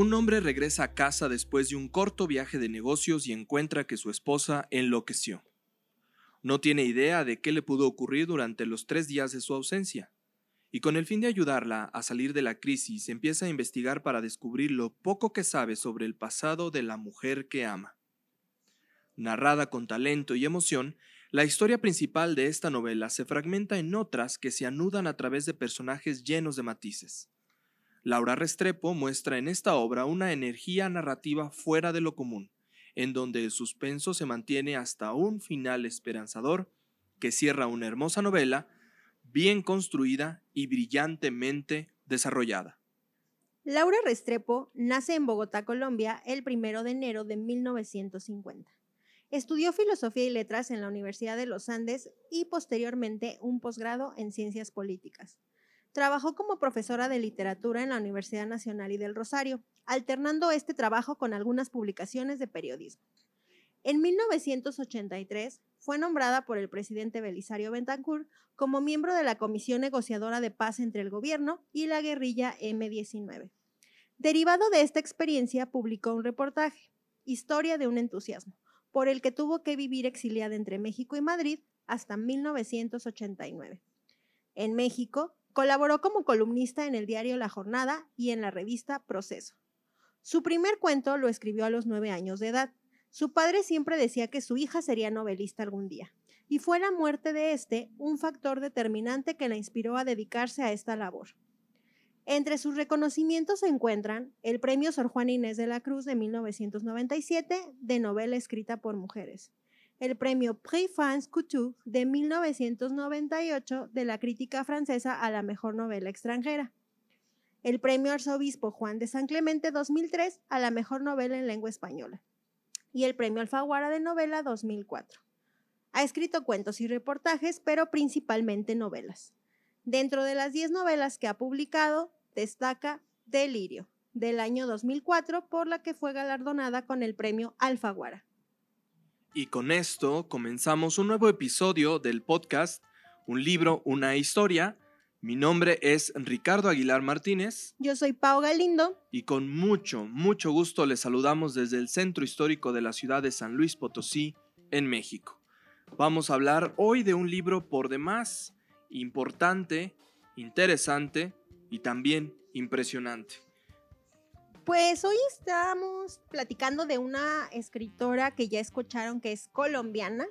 Un hombre regresa a casa después de un corto viaje de negocios y encuentra que su esposa enloqueció. No tiene idea de qué le pudo ocurrir durante los tres días de su ausencia, y con el fin de ayudarla a salir de la crisis empieza a investigar para descubrir lo poco que sabe sobre el pasado de la mujer que ama. Narrada con talento y emoción, la historia principal de esta novela se fragmenta en otras que se anudan a través de personajes llenos de matices. Laura Restrepo muestra en esta obra una energía narrativa fuera de lo común, en donde el suspenso se mantiene hasta un final esperanzador que cierra una hermosa novela, bien construida y brillantemente desarrollada. Laura Restrepo nace en Bogotá, Colombia, el 1 de enero de 1950. Estudió filosofía y letras en la Universidad de los Andes y posteriormente un posgrado en ciencias políticas. Trabajó como profesora de literatura en la Universidad Nacional y del Rosario, alternando este trabajo con algunas publicaciones de periodismo. En 1983 fue nombrada por el presidente Belisario Bentancur como miembro de la Comisión Negociadora de Paz entre el gobierno y la guerrilla M-19. Derivado de esta experiencia, publicó un reportaje, Historia de un entusiasmo, por el que tuvo que vivir exiliada entre México y Madrid hasta 1989. En México, Colaboró como columnista en el diario La Jornada y en la revista Proceso. Su primer cuento lo escribió a los nueve años de edad. Su padre siempre decía que su hija sería novelista algún día, y fue la muerte de este un factor determinante que la inspiró a dedicarse a esta labor. Entre sus reconocimientos se encuentran el Premio Sor Juan Inés de la Cruz de 1997 de novela escrita por mujeres, el premio Prix France Couture de 1998 de la crítica francesa a la mejor novela extranjera, el premio Arzobispo Juan de San Clemente 2003 a la mejor novela en lengua española y el premio Alfaguara de novela 2004. Ha escrito cuentos y reportajes, pero principalmente novelas. Dentro de las 10 novelas que ha publicado, destaca Delirio, del año 2004, por la que fue galardonada con el premio Alfaguara. Y con esto comenzamos un nuevo episodio del podcast Un libro, una historia. Mi nombre es Ricardo Aguilar Martínez. Yo soy Pau Galindo. Y con mucho, mucho gusto les saludamos desde el centro histórico de la ciudad de San Luis Potosí, en México. Vamos a hablar hoy de un libro por demás importante, interesante y también impresionante. Pues hoy estamos platicando de una escritora que ya escucharon que es colombiana.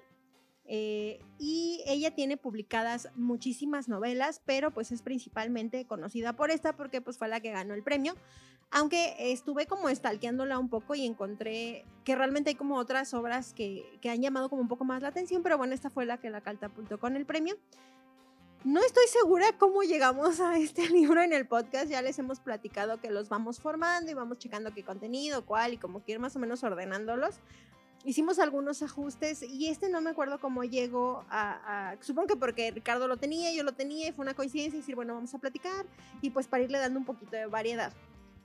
Eh, y ella tiene publicadas muchísimas novelas, pero pues es principalmente conocida por esta porque pues fue la que ganó el premio. Aunque estuve como estalqueándola un poco y encontré que realmente hay como otras obras que, que han llamado como un poco más la atención, pero bueno, esta fue la que la catapultó con el premio. No estoy segura cómo llegamos a este libro en el podcast. Ya les hemos platicado que los vamos formando y vamos checando qué contenido, cuál y como quieren más o menos ordenándolos. Hicimos algunos ajustes y este no me acuerdo cómo llegó a, Supongo que porque Ricardo lo tenía, yo lo tenía y fue una coincidencia decir, bueno, vamos a platicar y pues para irle dando un poquito de variedad.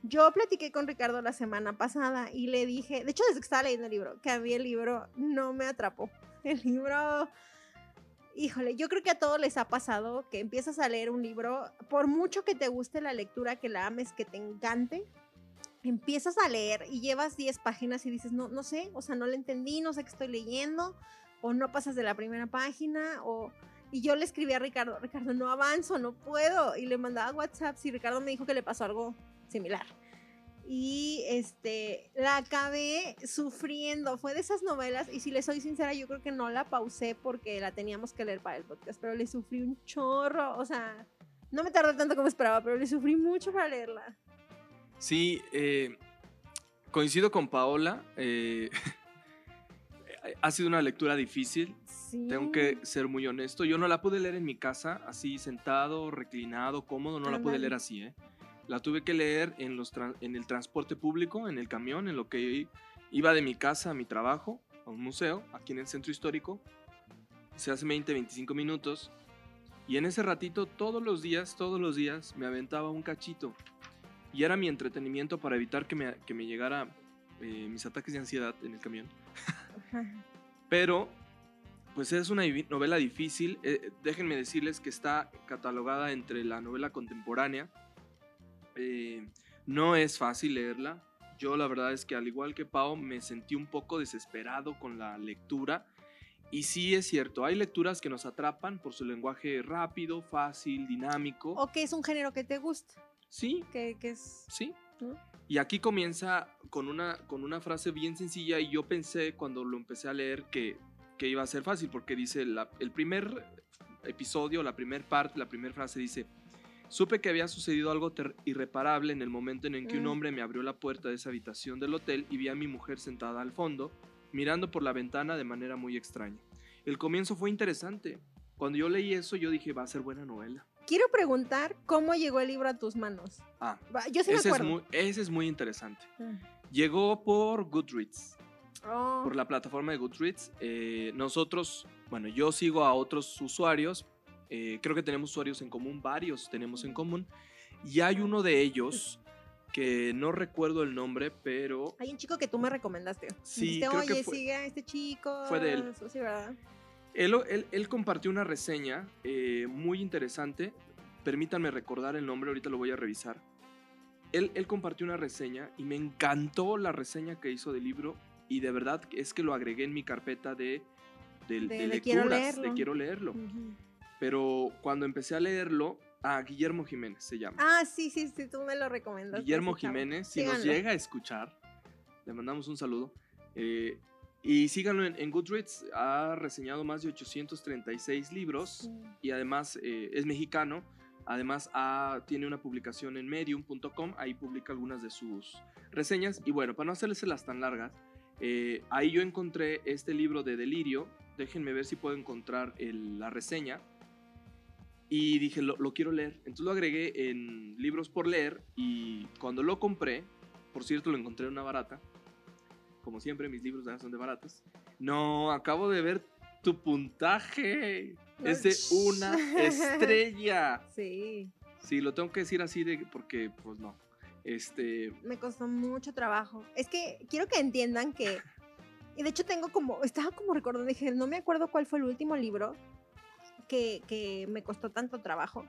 Yo platiqué con Ricardo la semana pasada y le dije, de hecho desde que estaba leyendo el libro, que a el libro no me atrapó. El libro híjole, yo creo que a todos les ha pasado que empiezas a leer un libro, por mucho que te guste la lectura, que la ames, que te encante, empiezas a leer y llevas 10 páginas y dices, no, no sé, o sea, no le entendí, no sé qué estoy leyendo, o no pasas de la primera página, o... Y yo le escribí a Ricardo, Ricardo, no avanzo, no puedo. Y le mandaba WhatsApp y Ricardo me dijo que le pasó algo similar y este la acabé sufriendo. Fue de esas novelas y si le soy sincera, yo creo que no la pausé porque la teníamos que leer para el podcast, pero le sufrí un chorro, o sea, no me tardé tanto como esperaba, pero le sufrí mucho para leerla. Sí, eh, coincido con Paola. Eh, ha sido una lectura difícil. Tengo que ser muy honesto. Yo no la pude leer en mi casa, así sentado, reclinado, cómodo. No la pude leer así, ¿eh? La tuve que leer en, los en el transporte público, en el camión, en lo que iba de mi casa a mi trabajo, a un museo, aquí en el centro histórico. Se hace 20, 25 minutos. Y en ese ratito, todos los días, todos los días, me aventaba un cachito. Y era mi entretenimiento para evitar que me, que me llegara eh, mis ataques de ansiedad en el camión. Pero, pues es una novela difícil. Eh, déjenme decirles que está catalogada entre la novela contemporánea eh, no es fácil leerla. Yo la verdad es que al igual que Pau me sentí un poco desesperado con la lectura. Y sí es cierto, hay lecturas que nos atrapan por su lenguaje rápido, fácil, dinámico. O que es un género que te gusta. Sí, Que, que es. sí. ¿no? Y aquí comienza con una, con una frase bien sencilla y yo pensé cuando lo empecé a leer que, que iba a ser fácil porque dice la- el primer episodio, la primera parte, la primera frase dice, supe que había sucedido algo irreparable en el momento en el que un Mm. hombre me abrió la puerta de esa habitación del hotel y vi a mi mujer sentada al fondo, mirando por la ventana de manera muy extraña. El comienzo fue interesante. Cuando yo leí eso yo dije, va a ser buena novela. Quiero preguntar cómo llegó el libro a tus manos. Ah, Yo sí me ese es, acuerdo. muy, ese es muy interesante. Ah. Llegó por Goodreads. Oh, por la plataforma de Goodreads. Eh, nosotros, bueno, yo sigo a otros usuarios. Eh, creo que tenemos usuarios en común, varios tenemos en común. Y hay uno de ellos que no recuerdo el nombre, pero Hay un chico que tú me recomendaste. Sí, Dijiste, creo que oye, fue- sigue a este chico. fue de él. Sí, ¿verdad? él, él- él compartió una reseña eh, muy interesante. Permítanme recordar el nombre, ahorita lo voy a revisar. Él, él compartió una reseña y me encantó la reseña que hizo del libro. Y de verdad es que lo agregué en mi carpeta de, de, De- de lecturas, quiero de quiero leerlo. Ujú. Pero cuando empecé a leerlo, a Guillermo Jiménez se llama. Ah, sí, sí, sí, tú me lo recomendaste. Guillermo. Jiménez, si nos llega a escuchar, le mandamos un saludo. Eh, y síganlo en, en Goodreads, ha reseñado más de 836 libros Mm. y además eh, es mexicano. Además ha- tiene una publicación en medium.com, ahí publica algunas de sus reseñas. Y bueno, para no hacérselas tan largas, eh, ahí yo encontré este libro de Delirio. Déjenme ver si puedo encontrar el- la reseña. Y dije, lo, lo quiero leer. Entonces lo agregué en libros por leer y cuando lo compré, por cierto lo encontré en una barata. Como siempre, mis libros son de baratas. No, acabo de ver tu puntaje. Es de una estrella. Sí, Sí, lo tengo que decir así de porque, pues no. Este, me costó mucho trabajo. Es que quiero que entiendan que. Y de hecho tengo como. Estaba como recordando, dije, no me acuerdo cuál fue el último libro que, me costó tanto trabajo.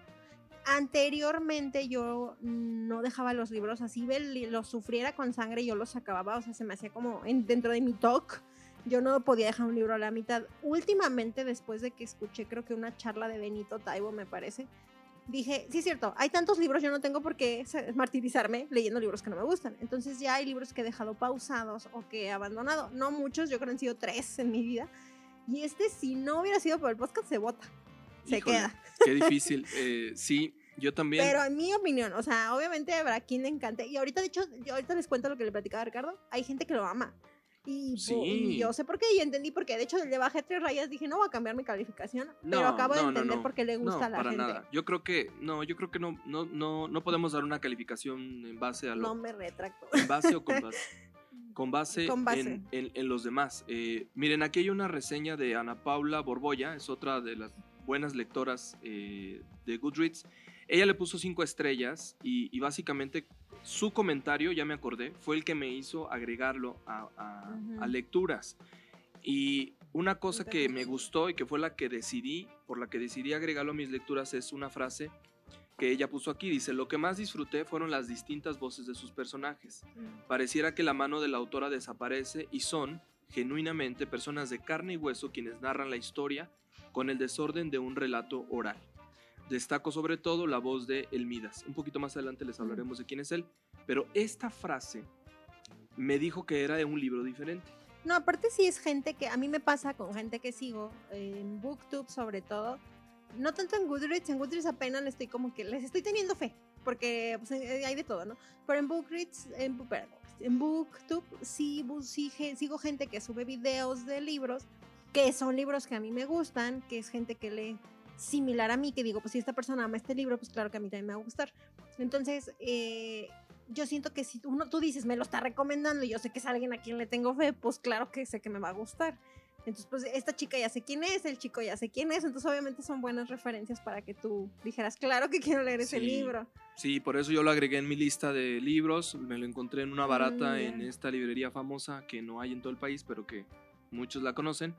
Anteriormente yo no dejaba los libros así, los sufriera con sangre yo los acababa, o sea, se me hacía como en- dentro de mi talk. Yo no podía dejar un libro a la mitad. Últimamente, después de que escuché, creo que una charla de Benito Taibo, me parece, dije, sí es cierto, hay tantos libros, yo no tengo por qué martirizarme leyendo libros que no me gustan. Entonces ya hay libros que he dejado pausados o que he abandonado. No muchos, yo creo que han sido tres en mi vida. Y este, si no hubiera sido por el podcast, se bota. Se híjole, queda. Qué difícil. Eh, sí, yo también. Pero en mi opinión, o sea, obviamente habrá quien le encante. Y ahorita, de hecho, yo ahorita les cuento lo que le platicaba a Ricardo. Hay gente que lo ama. Y, Sí. y yo sé por qué y entendí por qué. De hecho, le bajé tres rayas, dije, no voy a cambiar mi calificación. pero No, acabo de no, no, entender no. por qué le gusta a la para gente. nada. Yo creo que no, yo creo que no, no, no, no podemos dar una calificación en base a lo, No me retracto. en base o con base, con base, Con base. En, en- en los demás. Eh, miren, aquí hay una reseña de Ana Paula Borbolla, es otra de las buenas lectoras eh, de Goodreads. Ella le puso cinco estrellas y, y básicamente su comentario, ya me acordé, fue el que me hizo agregarlo a, a- Ujú. a lecturas. Y una cosa que me gustó y que fue la que decidí, por la que decidí agregarlo a mis lecturas, es una frase que ella puso aquí. Dice, lo que más disfruté fueron las distintas voces de sus personajes. Pareciera que la mano de la autora desaparece y son, genuinamente, personas de carne y hueso quienes narran la historia con el desorden de un relato oral. Destaco sobre todo la voz de El Midas. Un poquito más adelante les hablaremos de quién es él. Pero esta frase me dijo que era de un libro diferente. No, aparte sí es gente que a mí me pasa con gente que sigo, en Booktube sobre todo, no tanto en Goodreads, en Goodreads apenas le estoy como que les estoy teniendo fe, porque pues, eh, hay de todo, ¿no? Pero en Bookreads, en, Bu- perdón, en Booktube sí, sí sigo gente que sube videos de libros, que son libros que a mí me gustan, que es gente que lee similar a mí, que digo, pues si esta persona ama este libro, pues claro que a mí también me va a gustar. Entonces, eh, yo siento que si uno, tú dices, me lo está recomendando y yo sé que es alguien a quien le tengo fe, pues claro que sé que me va a gustar. Entonces, pues esta chica ya sé quién es, el chico ya sé quién es, entonces obviamente son buenas referencias para que tú dijeras, claro que quiero leer ese Sí. libro. Sí, por eso yo lo agregué en mi lista de libros. Me lo encontré en una barata Mm, en esta librería famosa que no hay en todo el país, pero que muchos la conocen.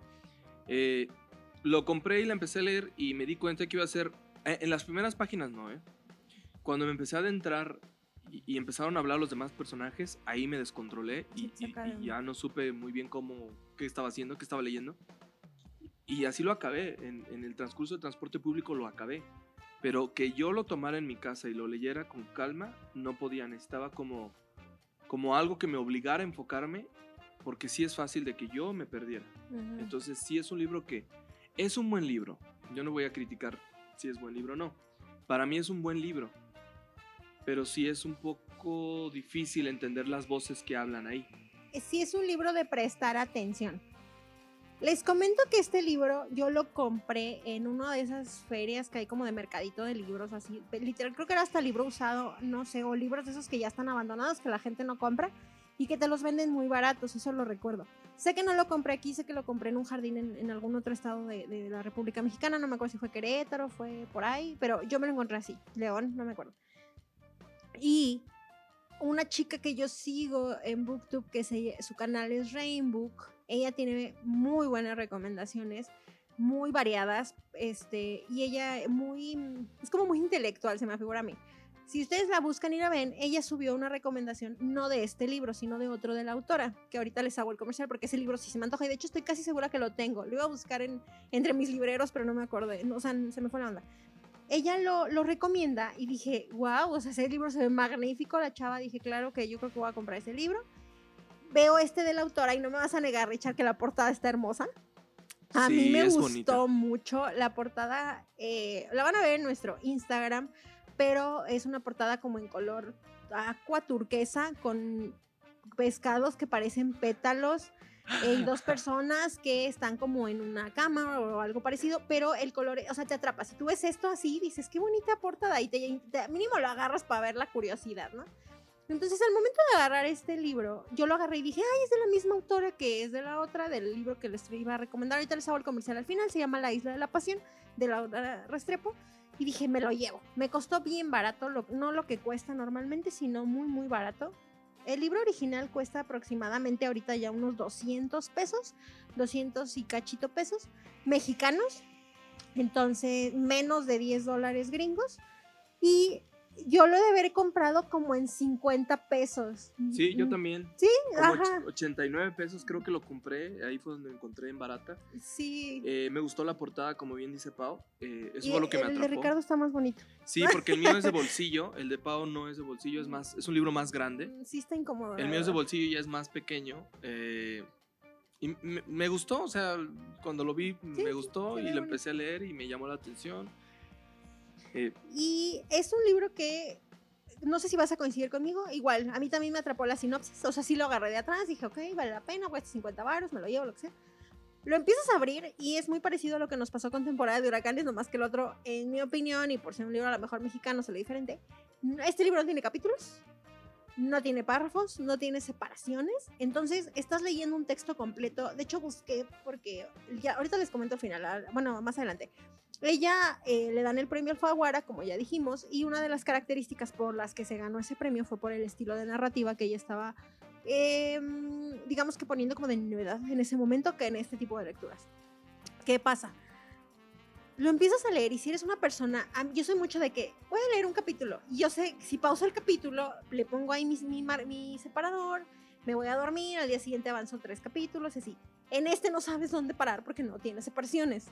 Eh, lo compré y la empecé a leer y me di cuenta que iba a ser... eh, en las primeras páginas no, ¿eh? Cuando me empecé a adentrar y, y empezaron a hablar los demás personajes, ahí me descontrolé y, y- de y ya no supe muy bien cómo, qué estaba haciendo, qué estaba leyendo. Y así lo acabé, en, en el transcurso del transporte público lo acabé. Pero que yo lo tomara en mi casa y lo leyera con calma, no podía, necesitaba como, como algo que me obligara a enfocarme, porque sí es fácil de que yo me perdiera. Entonces sí es un libro que es un buen libro. Yo no voy a criticar si es buen libro o no. Para mí es un buen libro. Pero sí es un poco difícil entender las voces que hablan ahí. sí es un libro de prestar atención. Les comento que este libro yo lo compré en una de esas ferias que hay como de mercadito de libros, así, literal, creo que era hasta libro usado, no sé, o libros de esos que ya están abandonados, que la gente no compra y que te los venden muy baratos, eso lo recuerdo. Sé que no lo compré aquí, sé que lo compré en un jardín en, en algún otro estado de, de la República Mexicana, no me acuerdo si fue Querétaro, fue por ahí, pero yo me lo encontré así, León, no me acuerdo. Y una chica que yo sigo en BookTube, que se, su canal es Rainbook, ella tiene muy buenas recomendaciones, muy variadas, este, y ella muy, es como muy intelectual, se me figura a mí. Si ustedes la buscan y la ven, ella subió una recomendación no de este libro, sino de otro de la autora, que ahorita les hago el comercial porque ese libro sí se me antoja y de hecho estoy casi segura que lo tengo. Lo iba a buscar en, entre mis libreros, pero no me acordé, no, o sea, se me fue la onda ella lo, lo, recomienda y dije, wow, o sea, ese libro se ve magnífico. La chava dije, claro que yo creo que voy a comprar ese libro. Veo este de la autora y no me vas a negar, Richard, que la portada está hermosa. A Sí, mí me gustó bonita. mucho la portada. eh, la van a ver en nuestro Instagram, pero es una portada como en color aqua turquesa con pescados que parecen pétalos eh, y dos personas que están como en una cama o algo parecido, pero el color, o sea, te atrapa. Si tú ves esto así, dices, qué bonita portada, y te, te- mínimo lo agarras para ver la curiosidad, ¿no? Entonces, al momento de agarrar este libro, yo lo agarré y dije, ay, es de la misma autora que es de la otra, del libro que les iba a recomendar. Ahorita les hago el comercial al final, se llama La Isla de la Pasión, de la Restrepo. Y dije, me lo llevo. Me costó bien barato, no lo que cuesta normalmente, sino muy, muy barato. El libro original cuesta aproximadamente ahorita ya unos 200 pesos, 200 y cachito pesos mexicanos, entonces menos de 10 dólares gringos. Y yo lo de haber comprado como en 50 pesos. Sí, yo también. Sí, Como ajá. 89 pesos creo que lo compré. Ahí fue donde lo encontré en barata. Sí. Eh, me gustó la portada, como bien dice Pau. Eh, eso Y fue lo que me el de atrapó. Ricardo está más bonito. Sí, porque el mío es de bolsillo. El de Pau no es de bolsillo, es más, es un libro más grande. Mm, Sí está incómodo. El mío es de bolsillo y ya es más pequeño. eh, y me, me gustó, o sea, cuando lo vi me gustó y lo bonito. empecé a leer y me llamó la atención. Y es un libro que no sé si vas a coincidir conmigo. Igual, a mí también me atrapó la sinopsis. O sea, sí lo agarré de atrás. Dije, ok, vale la pena, cuesta 50 baros, me lo llevo, lo que sea. Lo empiezas a abrir y es muy parecido a lo que nos pasó con temporada de huracanes, nomás que el otro, en mi opinión, y por ser un libro a lo mejor mexicano, se lo diferente. Este libro no tiene capítulos, no tiene párrafos, no tiene separaciones. Entonces, estás leyendo un texto completo. De hecho, busqué porque ya ahorita les comento al final, al- bueno, más adelante. Ella eh, le dan el premio Alfaguara, como ya dijimos, y una de las características por las que se ganó ese premio fue por el estilo de narrativa que ella estaba, eh, digamos que poniendo como de novedad en ese momento que en este tipo de lecturas. ¿Qué pasa? Lo empiezas a leer y si eres una persona, yo soy mucho de que voy a leer un capítulo y yo sé, si pauso el capítulo, le pongo ahí mi, mi, mi separador, me voy a dormir, al día siguiente avanzo tres capítulos y así. En este no sabes dónde parar porque no tiene separaciones.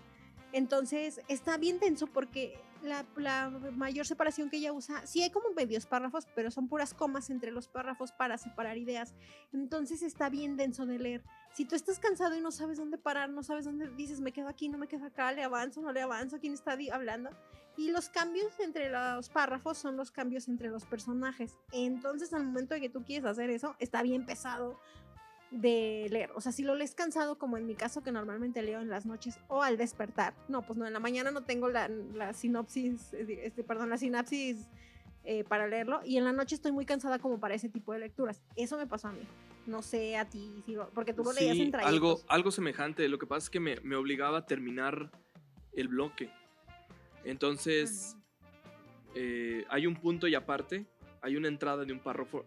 Entonces está bien tenso porque la, mayor separación que ella usa, sí hay como medios párrafos, pero son puras comas entre los párrafos para separar ideas. Entonces está bien denso de leer. Si tú estás cansado y no sabes dónde parar, no sabes dónde dices, me quedo aquí, no me quedo acá, le avanzo, no le avanzo, quién está hablando. Y los cambios entre los párrafos son los cambios entre los personajes. Entonces al momento de que tú quieres hacer eso, está bien pesado de leer. O sea, si lo lees cansado, como en mi caso, que normalmente leo en las noches o al despertar. No, pues no, en la mañana no tengo la, la sinopsis, eh, este, perdón, la sinapsis eh, para leerlo. Y en la noche estoy muy cansada como para ese tipo de lecturas. Eso me pasó a mí. No sé a ti, si lo- porque tú lo leías en algo, trayectos. algo semejante. Lo que pasa es que me, me obligaba a terminar el bloque. Entonces, eh, hay un punto y aparte, hay una entrada de un párrafo,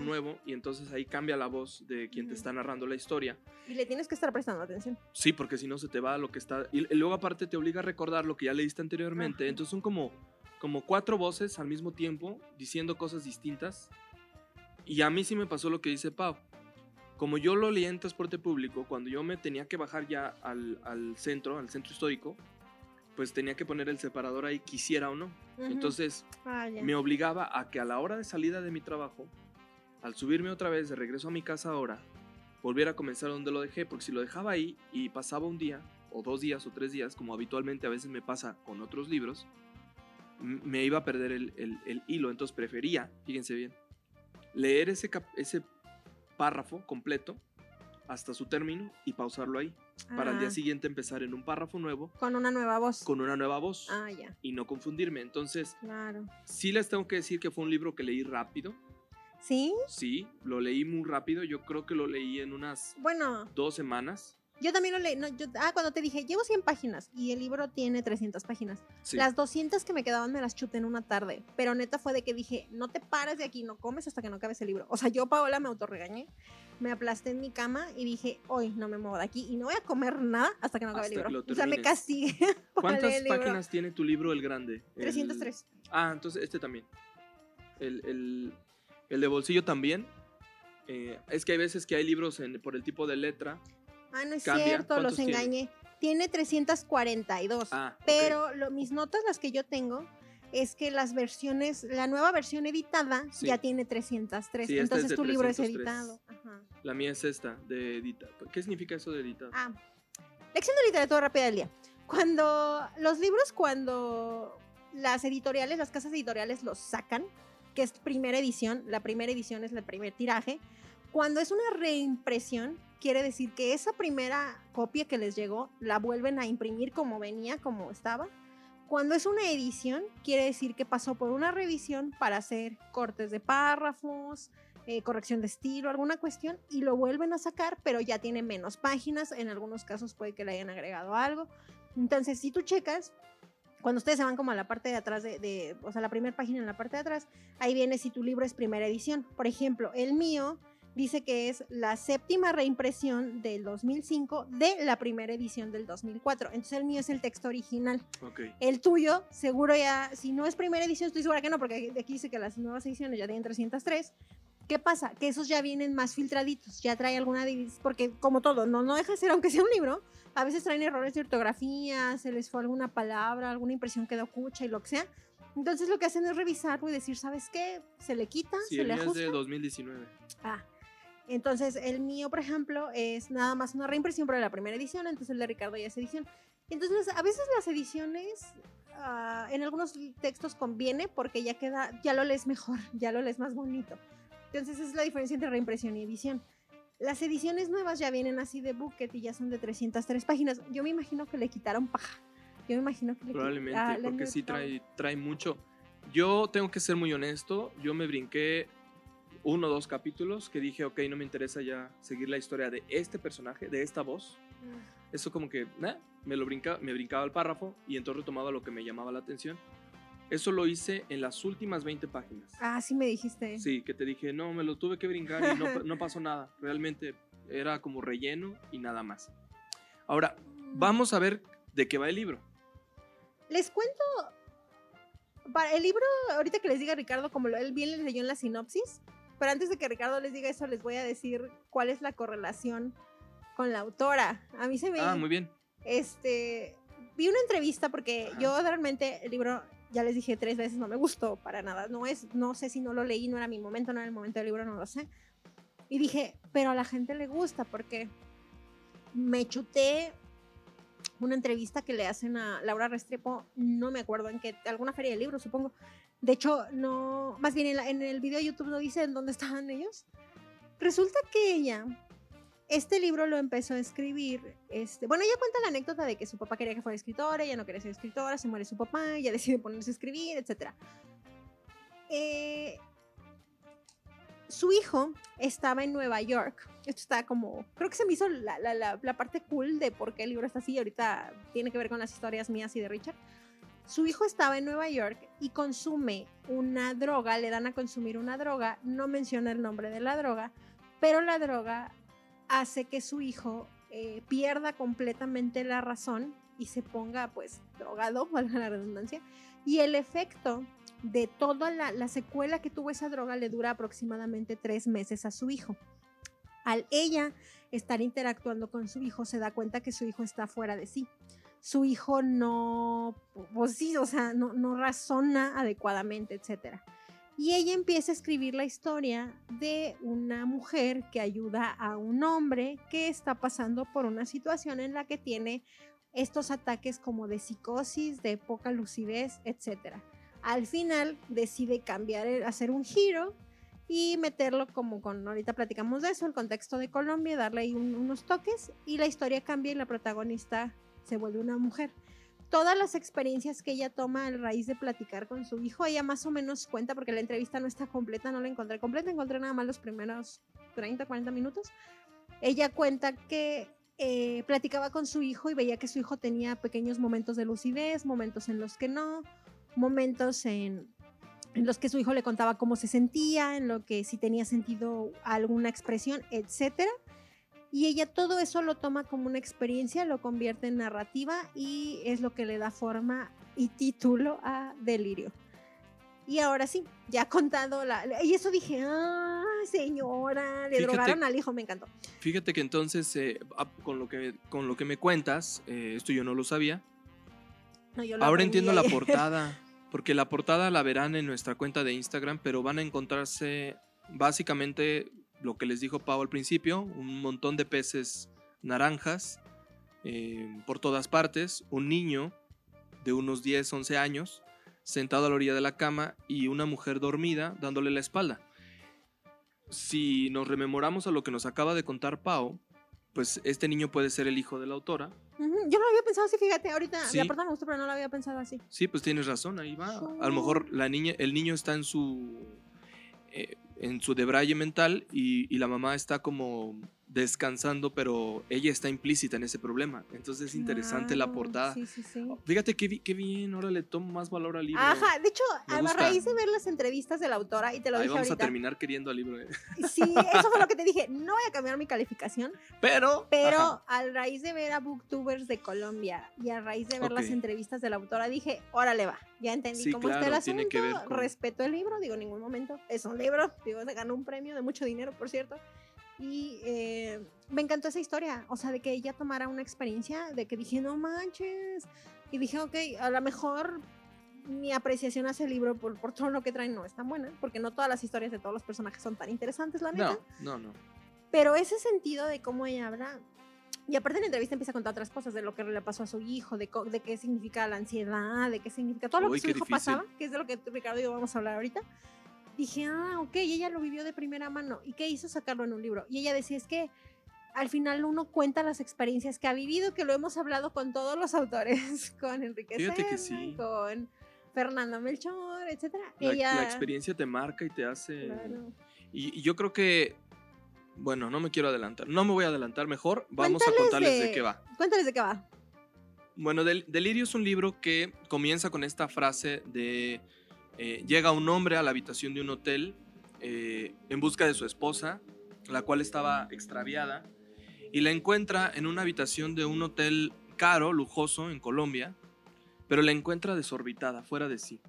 nuevo y entonces ahí cambia la voz de quien te está narrando la historia. Y le tienes que estar prestando atención. Sí, porque si no se te va lo que está... Y, luego aparte te obliga a recordar lo que ya leíste anteriormente. Entonces son como como cuatro voces al mismo tiempo diciendo cosas distintas. Y a mí sí me pasó lo que dice Pau. Como yo lo leí en transporte público, cuando yo me tenía que bajar ya al, al centro, al centro histórico, pues tenía que poner el separador ahí, quisiera o no. Entonces Ah, me obligaba a que a la hora de salida de mi trabajo, al subirme otra vez de regreso a mi casa ahora, volviera a comenzar donde lo dejé, porque si lo dejaba ahí y pasaba un día, o dos días, o tres días, como habitualmente a veces me pasa con otros libros, me iba a perder el, el- el hilo. Entonces prefería, fíjense bien, leer ese, ese párrafo completo hasta su término y pausarlo ahí, para el día Ah, siguiente empezar en un párrafo nuevo Con una nueva voz. con una nueva voz Ah, ya. y no confundirme. Entonces, Claro. sí les tengo que decir que fue un libro que leí rápido. ¿Sí? Sí, lo leí muy rápido. Yo creo que lo leí en unas Bueno, dos semanas. Yo también lo leí. no, yo- ah, cuando te dije, llevo 100 páginas y el libro tiene 300 páginas. Sí. Las 200 que me quedaban me las chuté en una tarde. Pero neta fue de que dije, no te paras de aquí, no comes hasta que no acabes el libro. O sea, yo, Paola, me autorregañé. Me aplasté en mi cama y dije, hoy no me muevo de aquí y no voy a comer nada hasta que no acabe el Hasta que libro. O sea, me castigué. ¿Cuántas el páginas tiene tu libro, el grande? El- 303. Ah, entonces este también. El, el- el de bolsillo también. Eh, es que hay veces que hay libros en- por el tipo de letra. Ah, no es Cambia. cierto, los engañé. Tiene 342. Ah. Pero lo- mis notas, las que yo tengo, es que las versiones, la nueva versión editada Sí. ya tiene 303. Sí, entonces tu libro es 303. editado. Ajá. La mía es esta, de edita. ¿Qué significa eso de editar? Ah, lección de literatura rápida del día. Cuando los libros, cuando las editoriales, las casas editoriales los sacan, que es primera edición, la primera edición es el primer tiraje, cuando es una reimpresión, quiere decir que esa primera copia que les llegó la vuelven a imprimir como venía, como estaba. Cuando es una edición, quiere decir que pasó por una revisión para hacer cortes de párrafos, eh, corrección de estilo, alguna cuestión, y lo vuelven a sacar, pero ya tiene menos páginas, en algunos casos puede que le hayan agregado algo. Entonces, si tú checas, cuando ustedes se van como a la parte de atrás, de, de- o sea, la primera página en la parte de atrás, ahí viene si tu libro es primera edición. Por ejemplo, el mío dice que es la séptima reimpresión del 2005 de la primera edición del 2004. Entonces el mío es el texto original. Ok. El tuyo, seguro ya, si no es primera edición, estoy segura que no, porque aquí dice que las nuevas ediciones ya tienen 303. ¿Qué pasa? Que esos ya vienen más filtraditos, ya trae alguna porque como todo, no, no deja de ser, aunque sea un libro, a veces traen errores de ortografía, se les fue alguna palabra, alguna impresión quedó cucha y lo que sea. Entonces lo que hacen es revisarlo y decir, ¿sabes qué? Se le quita, Sí, se el le mío es ajusta. de 2019. Ah, entonces el mío, por ejemplo, es nada más una reimpresión, pero la primera edición, entonces el de Ricardo ya es edición. Entonces, a veces las ediciones, ah, en algunos textos conviene porque ya queda, ya lo lees mejor, ya lo lees más bonito. Entonces, esa es la diferencia entre reimpresión y edición. Las ediciones nuevas ya vienen así de bucket y ya son de 303 páginas. Yo me imagino que le quitaron paja. Yo me imagino que le Probablemente, ah, porque sí trae, trae mucho. Yo tengo que ser muy honesto, yo me brinqué uno o dos capítulos que dije, ok, no me interesa ya seguir la historia de este personaje, de esta voz. Mm. Eso como que, nah, me lo brinca, me brincaba el párrafo y entonces retomaba lo que me llamaba la atención. Eso lo hice en las últimas 20 páginas. Ah, sí me dijiste. Sí, que te dije, no, me lo tuve que brincar y no, pa- no pasó nada. Realmente era como relleno y nada más. Ahora, Mm. vamos a ver de qué va el libro. Les cuento. Para el libro, ahorita que les diga Ricardo, como él bien les leyó en la sinopsis, pero antes de que Ricardo les diga eso, les voy a decir cuál es la correlación con la autora. A mí se me. Ah, muy bien. Este. Vi una entrevista porque Ajá. yo realmente el libro, ya les dije tres veces, no me gustó para nada. No es, no sé si no lo leí, no era mi momento, no era el momento del libro, no lo sé. Y dije, pero a la gente le gusta porque me chuté una entrevista que le hacen a Laura Restrepo, no me acuerdo en qué, alguna feria de libros, supongo. De hecho, no, más bien en, el video de YouTube no dice en dónde estaban ellos. Resulta que ella, este libro lo empezó a escribir, este, bueno, ella cuenta la anécdota de que su papá quería que fuera escritora, ella no quería ser escritora, se muere su papá, ella decide ponerse a escribir, etc. Eh, su hijo estaba en Nueva York. Esto está como, creo que se me hizo la, parte cool de por qué el libro está así. Ahorita tiene que ver con las historias mías y de Richard. Su hijo estaba en Nueva York y consume una droga, le dan a consumir una droga, no menciona el nombre de la droga, pero la droga hace que su hijo eh, pierda completamente la razón y se ponga pues drogado, valga la redundancia, y el efecto de toda la, la, secuela que tuvo esa droga le dura aproximadamente tres meses a su hijo. Al ella estar interactuando con su hijo, se da cuenta que su hijo está fuera de sí. Su hijo no, pues sí, o sea, no, no razona adecuadamente, etcétera. Y ella empieza a escribir la historia de una mujer que ayuda a un hombre que está pasando por una situación en la que tiene estos ataques como de psicosis, de poca lucidez, etc. Al final decide cambiar, hacer un giro y meterlo como con, ahorita platicamos de eso, el contexto de Colombia, darle ahí unos toques y la historia cambia y la protagonista se vuelve una mujer todas las experiencias que ella toma a raíz de platicar con su hijo, ella más o menos cuenta, porque la entrevista no está completa, no la encontré completa, encontré nada más los primeros 30, 40 minutos. Ella cuenta que eh, platicaba con su hijo y veía que su hijo tenía pequeños momentos de lucidez, momentos en los que no, momentos en, en los que su hijo le contaba cómo se sentía, en lo que si tenía sentido alguna expresión, etcétera y ella todo eso lo toma como una experiencia, lo convierte en narrativa y es lo que le da forma y título a Delirio. Y ahora sí, ya contado la... Y eso dije, ah, señora, le drogaron al hijo, me encantó. Fíjate que entonces, eh, con, lo que, con lo que me cuentas, eh, esto yo no lo sabía. ahora entiendo la portada, porque la portada la verán en nuestra cuenta de Instagram, pero van a encontrarse básicamente lo que les dijo Pau al principio, un montón de peces naranjas eh, por todas partes, un niño de unos 10, 11 años sentado a la orilla de la cama y una mujer dormida dándole la espalda. Si nos rememoramos a lo que nos acaba de contar Pau, pues este niño puede ser el hijo de la autora. Yo no lo había pensado así, fíjate, ahorita la me gustó, pero no lo había pensado así. Sí, pues tienes razón, ahí va. A lo mejor la niña, el niño está en su eh, en su debraye mental y, y, la mamá está como descansando, pero ella está implícita en ese problema. Entonces es interesante la portada. Fíjate qué, qué, bien, ahora le tomo más valor al libro. Ajá, de hecho, a raíz de ver las entrevistas de la autora, y te lo Ahí vamos a terminar queriendo al libro. ¿eh? Sí, eso fue lo que te dije. No voy a cambiar mi calificación. Pero. Pero a raíz de ver a Booktubers de Colombia y a raíz de ver las entrevistas de la autora, dije, órale va. Ya entendí cómo está el asunto. Que Respeto el libro, digo, en ningún momento. Es un libro, digo, se ganó un premio de mucho dinero, por cierto. Y eh, me encantó esa historia, o sea, de que ella tomara una experiencia, de que dije, no manches. Y dije, ok, a lo mejor mi apreciación hacia el libro por, por todo lo que traen no es tan buena, porque no todas las historias de todos los personajes son tan interesantes, la neta. No, no, no. Pero ese sentido de cómo ella habla, y aparte en la entrevista empieza a contar otras cosas, de lo que le pasó a su hijo, de, de qué significa la ansiedad, de qué significa todo lo que su hijo pasaba, que es de lo que Ricardo y yo vamos a hablar ahorita dije, ah, ok, ella lo vivió de primera mano. ¿Y qué hizo sacarlo en un libro? Y ella decía, es que al final uno cuenta las experiencias que ha vivido, que lo hemos hablado con todos los autores, con Enrique Serna, con Fernando Melchor, etc. La, la, experiencia te marca y te hace... Y, yo creo que, bueno, no me quiero adelantar, no me voy a adelantar mejor, vamos a contarles de, qué va. Cuéntales de qué va. Bueno, Delirio es un libro que comienza con esta frase de eh, llega un hombre a la habitación de un hotel eh, en busca de su esposa, la cual estaba extraviada, y la encuentra en una habitación de un hotel caro, lujoso, en Colombia, pero la encuentra desorbitada, fuera de sí.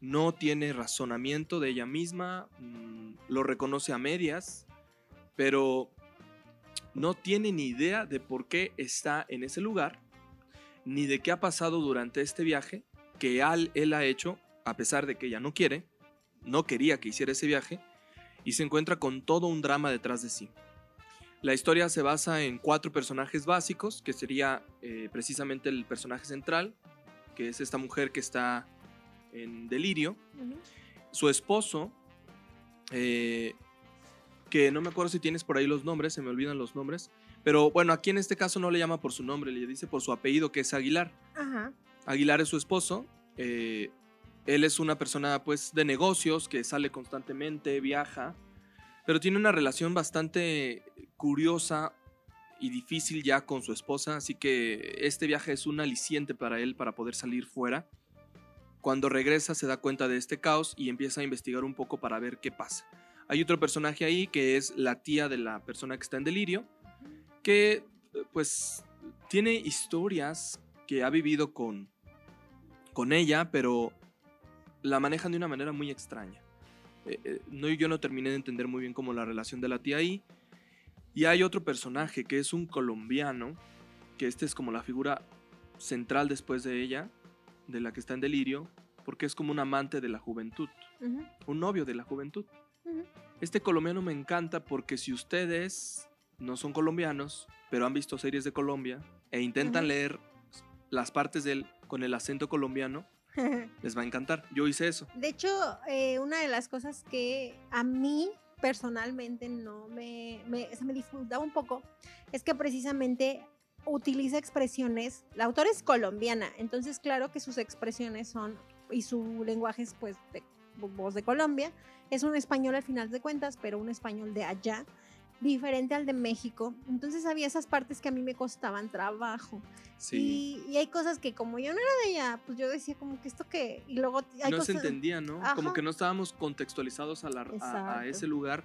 No tiene razonamiento de ella misma, mm, lo reconoce a medias, pero no tiene ni idea de por qué está en ese lugar, ni de qué ha pasado durante este viaje que él ha hecho a pesar de que ella no quiere, no quería que hiciera ese viaje, y se encuentra con todo un drama detrás de sí. La historia se basa en cuatro personajes básicos, que sería eh, precisamente el personaje central, que es esta mujer que está en delirio, su esposo, eh, que no me acuerdo si tienes por ahí los nombres, se me olvidan los nombres, pero bueno, aquí en este caso no le llama por su nombre, le dice por su apellido, que es Aguilar. Aguilar es su esposo, eh, él es una persona pues de negocios que sale constantemente, viaja, pero tiene una relación bastante curiosa y difícil ya con su esposa, así que este viaje es un aliciente para él para poder salir fuera. Cuando regresa se da cuenta de este caos y empieza a investigar un poco para ver qué pasa. Hay otro personaje ahí que es la tía de la persona que está en delirio, que pues tiene historias que ha vivido con, con ella, pero la manejan de una manera muy extraña. Eh, eh, no, yo no terminé de entender muy bien cómo la relación de la tía ahí. Y hay otro personaje que es un colombiano, que este es como la figura central después de ella, de la que está en delirio, porque es como un amante de la juventud, un novio de la juventud. Este colombiano me encanta porque si ustedes no son colombianos, pero han visto series de Colombia e intentan leer las partes de él con el acento colombiano, les va a encantar. Yo hice eso. De hecho, eh, una de las cosas que a mí personalmente no me, me, se me dificultaba un poco es que precisamente utiliza expresiones, la autora es colombiana, entonces claro que sus expresiones son, y su lenguaje es pues de voz de Colombia, es un español al final de cuentas, pero un español de allá, diferente al de México, entonces había esas partes que a mí me costaban trabajo. Sí. Y, y hay cosas que como yo no era de allá, pues yo decía como que esto que... Y luego hay no se entendía, ¿no? Como que no estábamos contextualizados a, la- a- a Exacto. ese lugar.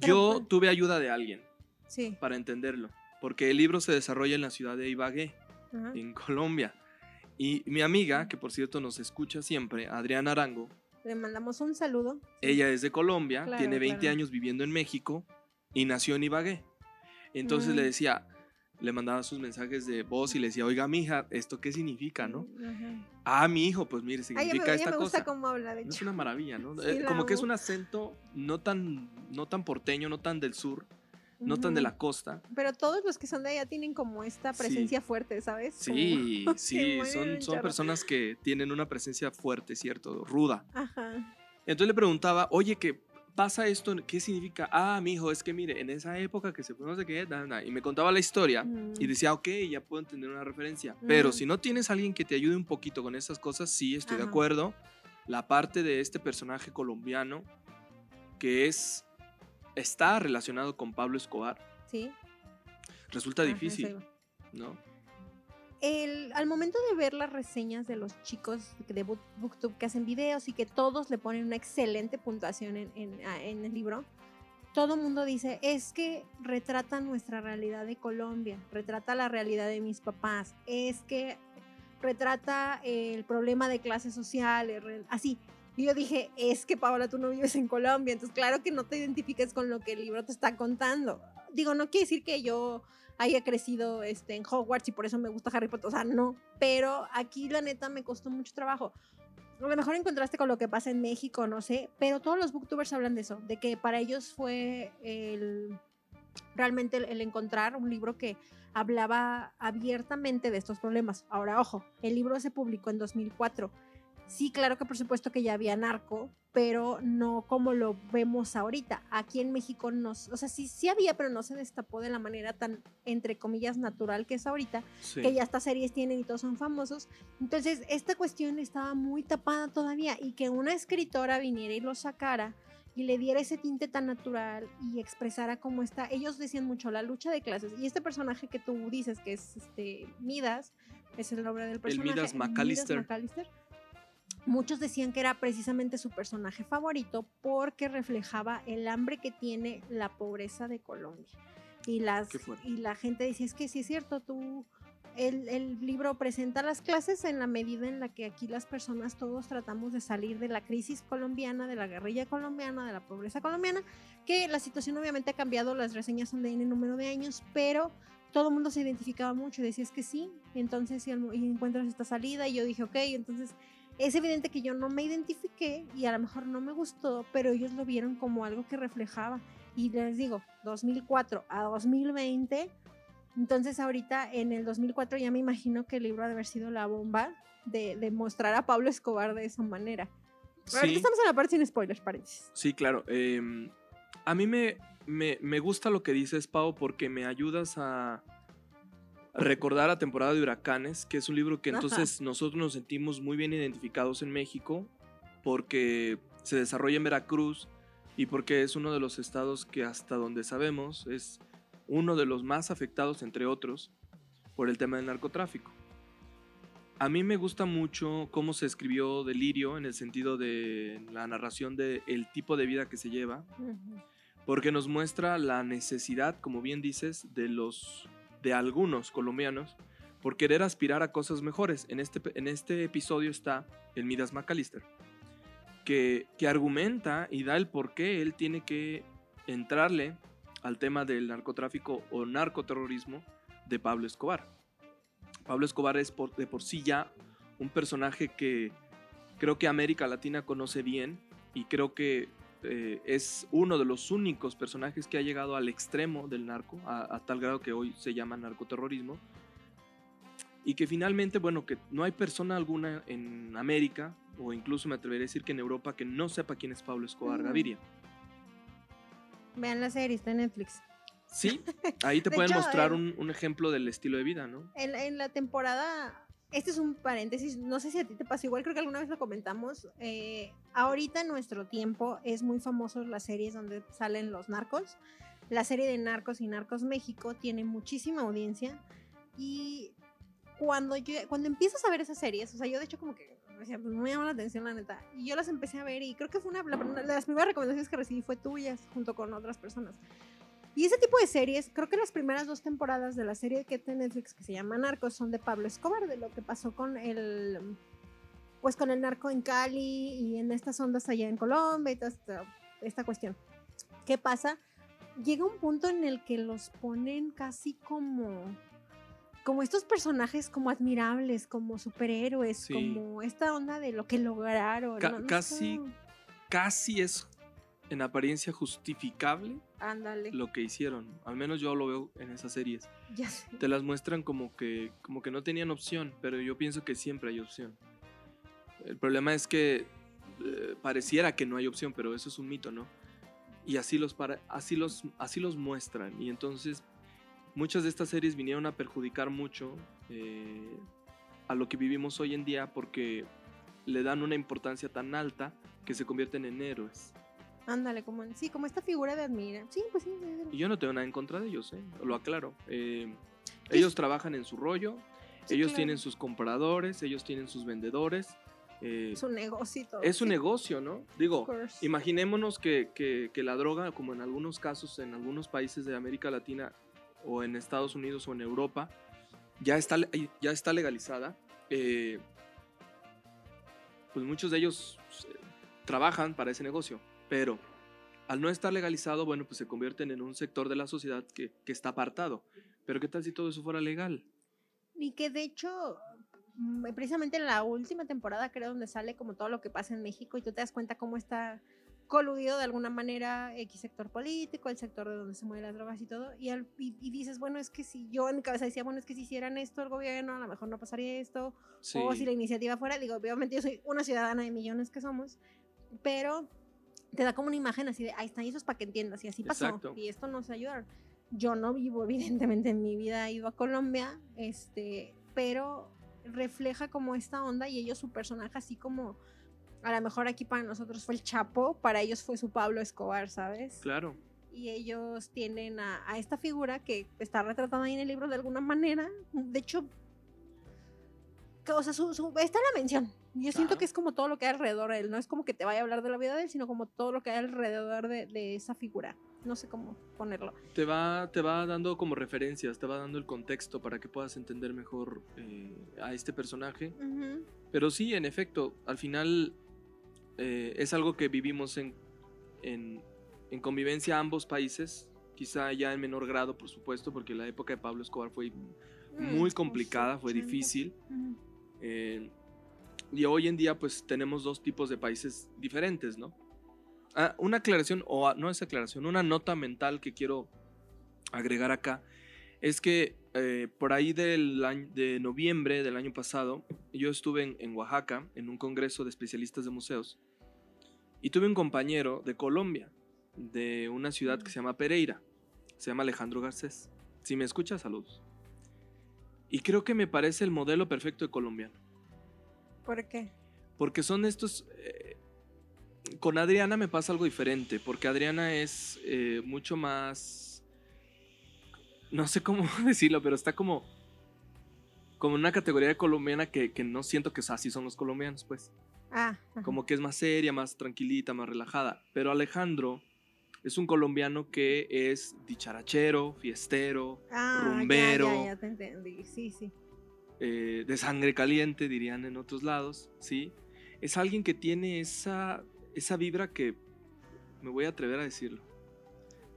Yo pues- tuve ayuda de alguien Sí. para entenderlo, porque el libro se desarrolla en la ciudad de Ibagué, ajá. en Colombia. Y mi amiga, que por cierto nos escucha siempre, Adriana Arango, Le mandamos un saludo. Ella es de Colombia, Claro, tiene 20 claro. años viviendo en México y nació en Ibagué. Entonces le decía, le mandaba sus mensajes de voz y le decía, oiga, mija, ¿esto qué significa, no? Ajá. Ah, mi hijo, pues mire, Ay, significa me, ya esta me gusta cosa. cómo habla, de Es hecho. una maravilla, ¿no? Sí, Eh, como que es un acento no tan, no tan porteño, no tan del sur, no tan de la costa. Pero todos los que son de allá tienen como esta Sí. presencia fuerte, ¿sabes? Sí, Como- sí, que son, son personas que tienen una presencia fuerte, ¿cierto? Ruda. Ajá. Entonces le preguntaba, oye, ¿qué pasa esto? ¿Qué significa? Ah, mi hijo, es que mire, en esa época que se fue no sé qué, da, da", y me contaba la historia. Y Mm. decía, ok, ya puedo entender una referencia. Pero Ujú. si no tienes a alguien que te ayude un poquito con esas cosas, sí, estoy de acuerdo. La parte de este personaje colombiano que es está relacionado con Pablo Escobar Sí. resulta Ajá, difícil. ¿no? Al momento de ver las reseñas de los chicos de Book- Booktube que hacen videos y que todos le ponen una excelente puntuación en, en- el libro, todo el mundo dice, es que retrata nuestra realidad de Colombia, retrata la realidad de mis papás, es que retrata el problema de clases sociales, así. Y yo dije, es que Paola, tú no vives en Colombia, entonces claro que no te identifiques con lo que el libro te está contando. Digo, no quiere decir que yo haya crecido este, en Hogwarts y por eso me gusta Harry Potter, o sea, no, pero aquí la neta me costó mucho trabajo. A lo mejor en contraste con lo que pasa en México, no sé, pero todos los booktubers hablan de eso, de que para ellos fue el, realmente el, el encontrar un libro que hablaba abiertamente de estos problemas. Ahora, ojo, el libro se publicó en 2004. Sí, claro que por supuesto que ya había narco, pero no como lo vemos ahorita. Aquí en México no, o sea, sí, sí había, pero no se destapó de la manera tan, entre comillas, natural que es ahorita Sí. que ya estas series tienen y todos son famosos. Entonces, esta cuestión estaba muy tapada todavía y que una escritora viniera y lo sacara y le diera ese tinte tan natural y expresara cómo está. Ellos decían mucho la lucha de clases y este personaje que tú dices que es este Midas, es el nombre del personaje. Midas McAllister. McAllister. Muchos decían que era precisamente su personaje favorito porque reflejaba el hambre que tiene la pobreza de Colombia. Y, las, y la gente decía, es que sí es cierto, tú, el, el libro presenta las clases en la medida en la que aquí las personas todos tratamos de salir de la crisis colombiana, de la guerrilla colombiana, de la pobreza colombiana, que la situación obviamente ha cambiado, las reseñas son de N número de años, pero todo el mundo se identificaba mucho decía, es que sí, entonces y encuentras esta salida y yo dije, ok, entonces es evidente que yo no me identifiqué y a lo mejor no me gustó, pero ellos lo vieron como algo que reflejaba. Y les digo, 2004 a 2020, entonces ahorita en el 2004 ya me imagino que el libro ha de haber sido la bomba de, de mostrar a Pablo Escobar de esa manera. Pero ahorita Sí, estamos en la parte sin spoilers, paréntesis. sí, claro. em, a mí me, me, me gusta lo que dices, Pau, porque me ayudas a recordar a temporada de huracanes, que es un libro que Ajá. entonces nosotros nos sentimos muy bien identificados en México, porque se desarrolla en Veracruz y porque es uno de los estados que hasta donde sabemos es uno de los más afectados, entre otros, por el tema del narcotráfico. A mí me gusta mucho cómo se escribió Delirio en el sentido de la narración del el tipo de vida que se lleva, porque nos muestra la necesidad, como bien dices, de los de algunos colombianos por querer aspirar a cosas mejores. En este, en este episodio está el Midas McAllister, que, que argumenta y da el por qué él tiene que entrarle al tema del narcotráfico o narcoterrorismo de Pablo Escobar. Pablo Escobar es por, de por sí ya un personaje que creo que América Latina conoce bien y creo que eh, es uno de los únicos personajes que ha llegado al extremo del narco, a, tal grado que hoy se llama narcoterrorismo. Y que finalmente, bueno, que no hay persona alguna en América, o incluso me atrevería a decir que en Europa, que no sepa quién es Pablo Escobar Gaviria. Vean la serie, está en Netflix. Sí, ahí te pueden mostrar un, ejemplo del estilo de vida, ¿no? En, la temporada, este es un paréntesis, no sé si a ti te pasa igual, creo que alguna vez lo comentamos. Eh, ahorita en nuestro tiempo es muy famoso las series donde salen los narcos. La serie de Narcos y Narcos México tiene muchísima audiencia y cuando yo cuando empiezas a ver esas series, o sea, yo de hecho como que pues me llamó la atención la neta y yo las empecé a ver y creo que fue una de las primeras recomendaciones que recibí fue tuyas junto con otras personas. Y ese tipo de series, creo que las primeras dos temporadas de la serie que tiene Netflix que se llama Narcos son de Pablo Escobar, de lo que pasó con el pues con el narco en Cali y en estas ondas allá en Colombia y toda esta, cuestión. ¿Qué pasa? Llega un punto en el que los ponen casi como como estos personajes como admirables, como superhéroes, como esta onda de lo que lograron. casi, casi es en apariencia justificable Ándale. lo que hicieron. Al menos yo lo veo en esas series. Ya sé. Te las muestran como que, como que no tenían opción, pero yo pienso que siempre hay opción. El problema es que eh, pareciera que no hay opción, pero eso es un mito, ¿no? Y así los, para, así los, así los muestran. Y entonces muchas de estas series vinieron a perjudicar mucho eh, a lo que vivimos hoy en día porque le dan una importancia tan alta que se convierten en héroes. Ándale, como sí, como esta figura de admira. Sí, pues sí. Y yo no tengo nada en contra de ellos, ¿eh? lo aclaro. Eh, ellos trabajan en su rollo, ellos tienen sus compradores, ellos tienen sus vendedores. Eh, su negocio. Es un negocio, ¿no? Digo, imaginémonos que, que, la droga, como en algunos casos, en algunos países de América Latina o en Estados Unidos o en Europa, ya está, ya está legalizada. Eh, pues muchos de ellos trabajan para ese negocio. Pero al no estar legalizado, bueno, pues se convierten en un sector de la sociedad que, está apartado. Pero ¿qué tal si todo eso fuera legal? Y que de hecho, mm, precisamente en la última temporada creo donde sale como todo lo que pasa en México y tú te das cuenta cómo está coludido de alguna manera X sector político, el sector de donde se mueven las drogas y todo, y, y, dices, bueno, es que si yo en mi cabeza decía, bueno, es que si hicieran esto el gobierno, a lo mejor no pasaría esto, o si la iniciativa fuera, digo, obviamente yo soy una ciudadana de millones que somos, pero te da como una imagen así de, ahí están, y eso es para que entiendas, y así pasó, y esto nos ayuda. Yo no vivo, evidentemente, en mi vida he ido a Colombia, este, pero refleja como esta onda y ellos su personaje así como, a lo mejor aquí para nosotros fue el Chapo, para ellos fue su Pablo Escobar, ¿sabes? Claro. Y ellos tienen a, esta figura que está retratada ahí en el libro de alguna manera. De hecho, o sea, su, está en la mención. Yo siento que es como todo lo que hay alrededor de él. No es como que te vaya a hablar de la vida de él, sino como todo lo que hay alrededor de, esa figura. No sé cómo ponerlo. Te va, te va dando como referencias, te va dando el contexto para que puedas entender mejor eh, a este personaje. Pero sí, en efecto, al final eh, es algo que vivimos en, en, convivencia ambos países. Quizá ya en menor grado, por supuesto, porque la época de Pablo Escobar fue mm, muy complicada, fue difícil. Eh, y hoy en día pues tenemos dos tipos de países diferentes, ¿no? Ah, una aclaración, o no es aclaración, una nota mental que quiero agregar acá, es que eh, por ahí del de noviembre del año pasado, yo estuve en, en, Oaxaca en un congreso de especialistas de museos y tuve un compañero de Colombia, de una ciudad que se llama Pereira, se llama Alejandro Garcés. Si me escucha, saludos. Y creo que me parece el modelo perfecto de colombiano. ¿Por qué? Porque son estos... Eh, con Adriana me pasa algo diferente, porque Adriana es eh, mucho más... No sé cómo decirlo, pero está como... Como una categoría de colombiana que, no siento que así son los colombianos, pues. Ah. Como que es más seria, más tranquilita, más relajada. Pero Alejandro es un colombiano que es dicharachero, fiestero, ah, rumbero. Ya, ya, ya te entendí. Sí, sí. eh, de sangre caliente, dirían en otros lados, ¿sí? Es alguien que tiene esa, esa vibra que, me voy a atrever a decirlo,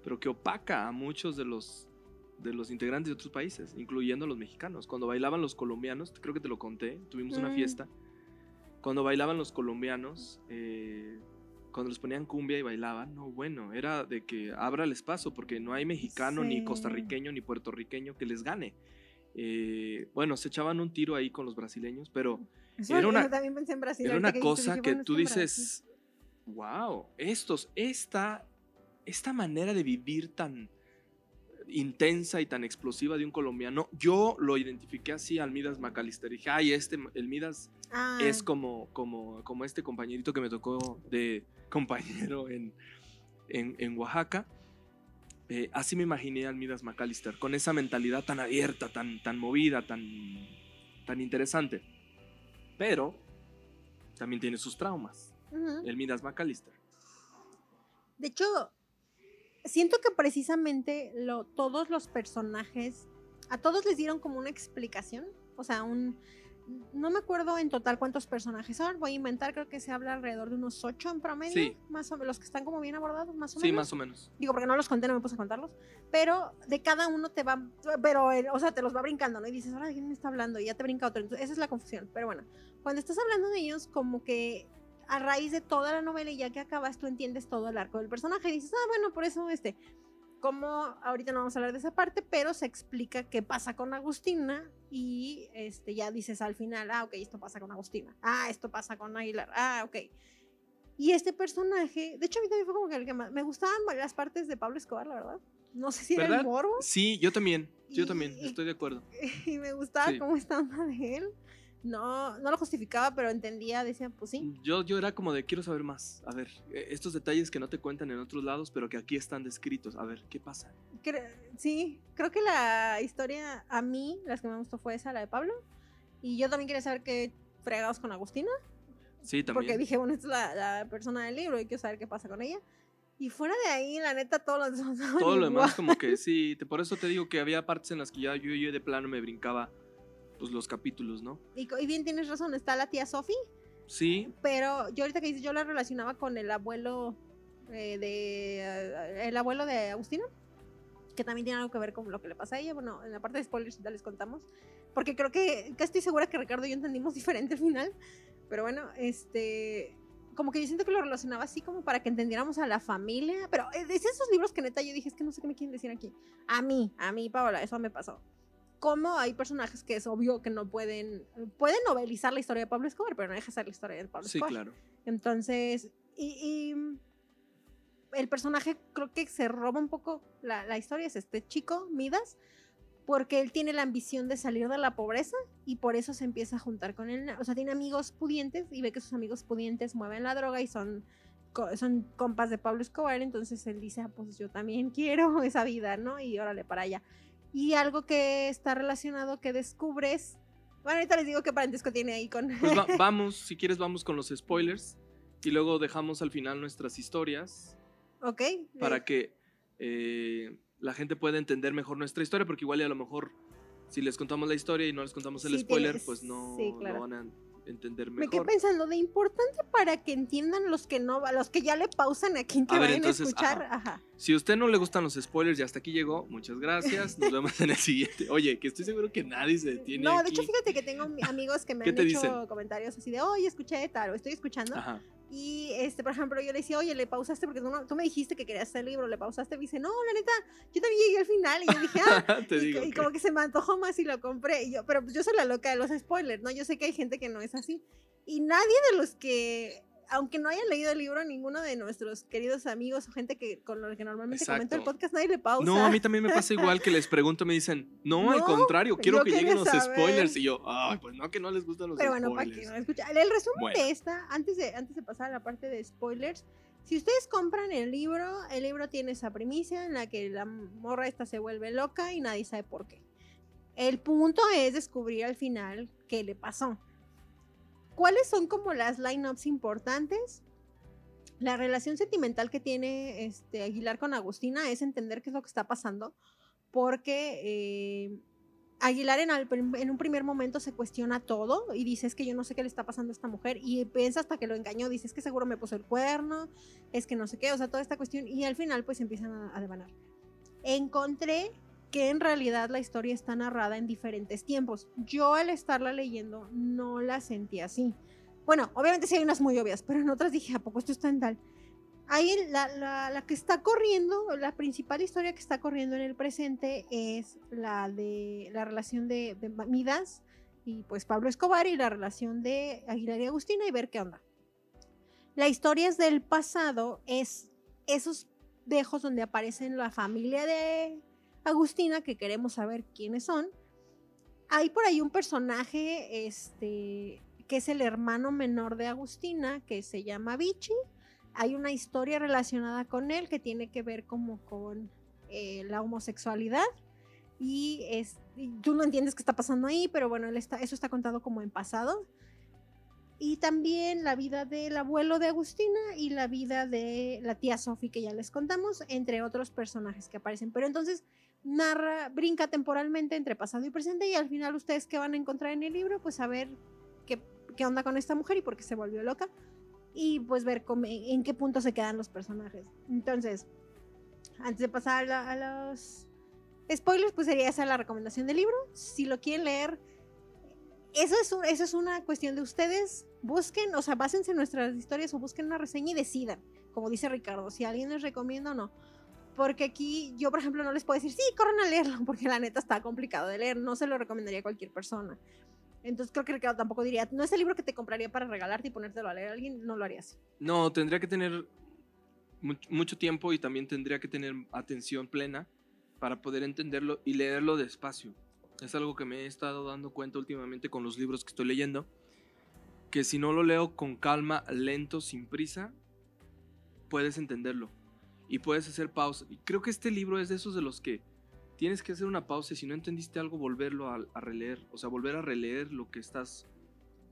pero que opaca a muchos de los, de los integrantes de otros países, incluyendo a los mexicanos. Cuando bailaban los colombianos, creo que te lo conté, tuvimos una Mm. fiesta, cuando bailaban los colombianos, eh, cuando les ponían cumbia y bailaban, no, bueno, era de que abra el espacio, porque no hay mexicano, ni costarriqueño, ni puertorriqueño que les gane. Eh, bueno, se echaban un tiro ahí con los brasileños, pero Eso, Era una- también pensé en Brasil. era una que cosa que bueno, tú dices, wow, estos, esta, esta manera de vivir tan intensa y tan explosiva de un colombiano, yo lo identifiqué así al Midas McAllister. Dije, ay, este, el Midas Ah, es como, como, como este compañerito que me tocó de compañero en, en, en Oaxaca. Eh, así me imaginé al Midas McAllister, con esa mentalidad tan abierta, tan, tan movida, tan, tan interesante. Pero también tiene sus traumas, el Midas McAllister. De hecho, siento que precisamente lo, todos los personajes, a todos les dieron como una explicación, o sea, un... No me acuerdo en total cuántos personajes son, voy a inventar, creo que se habla alrededor de unos ocho en promedio, Sí. más o menos, los que están como bien abordados, más o Sí, menos. más o menos. Digo, porque no los conté, no me puse a contarlos, pero de cada uno te va, pero, eh, o sea, te los va brincando, ¿no? Y dices, ahora, ¿de quién me está hablando? Y ya te brinca otro, entonces esa es la confusión, pero bueno, cuando estás hablando de ellos, como que a raíz de toda la novela y ya que acabas, tú entiendes todo el arco del personaje y dices, ah, bueno, por eso este, como ahorita no vamos a hablar de esa parte, pero se explica qué pasa con Agustina y este, ya dices al final, ah, ok, esto pasa con Agustina, ah, esto pasa con Aguilar, ah, ok. Y este personaje, de hecho a mí también fue como que el que más, me gustaban las partes de Pablo Escobar, la verdad. No sé si era ¿Verdad? el morbo Sí, yo también, yo también, estoy de acuerdo. y me gustaba Sí. cómo estaba de él. No, no lo justificaba, pero entendía, decía, pues sí. Yo, yo era como de, quiero saber más. A ver, eh, estos detalles que no te cuentan en otros lados, pero que aquí están descritos. A ver, ¿qué pasa? Cre- sí, creo que la historia a mí, las que me gustó fue esa, la de Pablo. Y yo también quería saber qué fregados con Agustina. Sí, Porque también. dije, bueno, esta es la, la persona del libro y quiero saber qué pasa con ella. Y fuera de ahí, la neta, todos los demás Todo lo demás como que sí, te- por eso te digo que había partes en las que ya yo, yo de plano me brincaba pues los capítulos, ¿no? Y, y bien tienes razón, está la tía Sophie, Sí, pero yo ahorita que dices, yo la relacionaba con el abuelo eh, de... eh, el abuelo de Agustina, que también tiene algo que ver con lo que le pasa a ella. Bueno, en la parte de spoilers ya les contamos, porque creo que, que estoy segura que Ricardo y yo entendimos diferente al final, pero bueno, este... Como que yo siento que lo relacionaba así como para que entendiéramos a la familia, pero es de esos libros que neta yo dije, es que no sé qué me quieren decir aquí. A mí, a mí, Paola, eso me pasó. Como hay personajes que es obvio que no pueden, pueden novelizar la historia de Pablo Escobar, pero no deja de ser la historia de Pablo sí, Escobar. claro. Entonces, y, y el personaje creo que se roba un poco la, la historia, es este chico, Midas, porque él tiene la ambición de salir de la pobreza y por eso se empieza a juntar con él. O sea, tiene amigos pudientes y ve que sus amigos pudientes mueven la droga y son, son compas de Pablo Escobar, entonces él dice, ah, pues yo también quiero esa vida, ¿no? Y órale para allá. Y algo que está relacionado que descubres, bueno, ahorita les digo qué parentesco tiene ahí con... Pues va- vamos, si quieres vamos con los spoilers y luego dejamos al final nuestras historias ok. para eh, que eh, la gente pueda entender mejor nuestra historia, porque igual y a lo mejor si les contamos la historia y no les contamos el Sí, spoiler, tienes- pues no, sí, no claro. van a entender Me quedé mejor. pensando de importante para que entiendan los que no, los que ya le pausan a quien que A ver, vayan entonces, a escuchar. ajá. Ajá. Si a usted no le gustan los spoilers y hasta aquí llegó, muchas gracias. Nos vemos en el siguiente. Oye, que estoy seguro que nadie se detiene No, de aquí. hecho, fíjate que tengo mi- amigos que me ¿Qué han hecho dicen? comentarios así de, oye, escuché tal, o estoy escuchando. Ajá. Y, este, por ejemplo, yo le decía, oye, le pausaste porque tú, no- tú me dijiste que querías hacer el libro, le pausaste. Me dice, no, la neta, yo también llegué al final. Y yo dije, ah, Te y, digo. y que- como que se me antojó más y lo compré. Y yo, pero pues yo soy la loca de los spoilers, ¿no? Yo sé que hay gente que no es así. Y nadie de los que, aunque no hayan leído el libro, ninguno de nuestros queridos amigos o gente que con los que normalmente comento el Exacto. podcast, nadie le pausa. No, a mí también me pasa igual que les pregunto, me dicen, no, al No, contrario, quiero que lleguen los saber. spoilers. Y yo, ay, pues no, que no les gustan los Pero bueno, para spoilers. que no escucha. El resumen Bueno. de esta, antes de, antes de pasar a la parte de spoilers, si ustedes compran el libro, el libro tiene esa primicia en la que la morra esta se vuelve loca y nadie sabe por qué. El punto es descubrir al final qué le pasó. ¿Cuáles son como las lineups importantes? La relación sentimental que tiene este, Aguilar con Agustina es entender qué es lo que está pasando, porque eh, Aguilar en, al- en un primer momento se cuestiona todo y dice es que yo no sé qué le está pasando a esta mujer y piensa hasta que lo engañó, dice es que seguro me puso el cuerno, es que no sé qué, o sea, toda esta cuestión y al final pues empiezan a, a devanar. Encontré que en realidad la historia está narrada en diferentes tiempos. Yo al estarla leyendo no la sentí así. Bueno, obviamente sí hay unas muy obvias, pero en otras dije, ¿a poco esto está en tal? Ahí la, la- que está corriendo, la principal historia que está corriendo en el presente es la de la relación de, de Midas y pues Pablo Escobar y la relación de Aguilar y Agustina y ver qué onda. La historia es del pasado, es esos dejos donde aparecen la familia de Agustina, que queremos saber quiénes son. Hay por ahí un personaje, este, que es el hermano menor de Agustina, que se llama Vichy. Hay una historia relacionada con él que tiene que ver como con eh, la homosexualidad. Y, es, y tú no entiendes qué está pasando ahí, pero bueno, él está, eso está contado como en pasado. Y también la vida del abuelo de Agustina y la vida de la tía Sophie, que ya les contamos, entre otros personajes que aparecen. Pero entonces narra, brinca temporalmente entre pasado y presente y al final ustedes que van a encontrar en el libro, pues saber qué, qué onda con esta mujer y por qué se volvió loca y pues ver cómo- en qué punto se quedan los personajes. Entonces, antes de pasar a, a los spoilers, pues sería esa la recomendación del libro. Si lo quieren leer, eso es, eso es una cuestión de ustedes. Busquen, o sea, básense en nuestras historias o busquen una reseña y decidan, como dice Ricardo, si alguien les recomienda o no. Porque aquí yo, por ejemplo, no les puedo decir, sí, corran a leerlo, porque la neta está complicado de leer. No se lo recomendaría a cualquier persona. Entonces creo que Ricardo tampoco diría, no es el libro que te compraría para regalarte y ponértelo a leer a alguien, no lo harías. No, tendría que tener much- mucho tiempo y también tendría que tener atención plena para poder entenderlo y leerlo despacio. Es algo que me he estado dando cuenta últimamente con los libros que estoy leyendo, que si no lo leo con calma, lento, sin prisa, puedes entenderlo y puedes hacer pausa. Y creo que este libro es de esos de los que tienes que hacer una pausa y si no entendiste algo, volverlo a, a releer, o sea, volver a releer lo que estás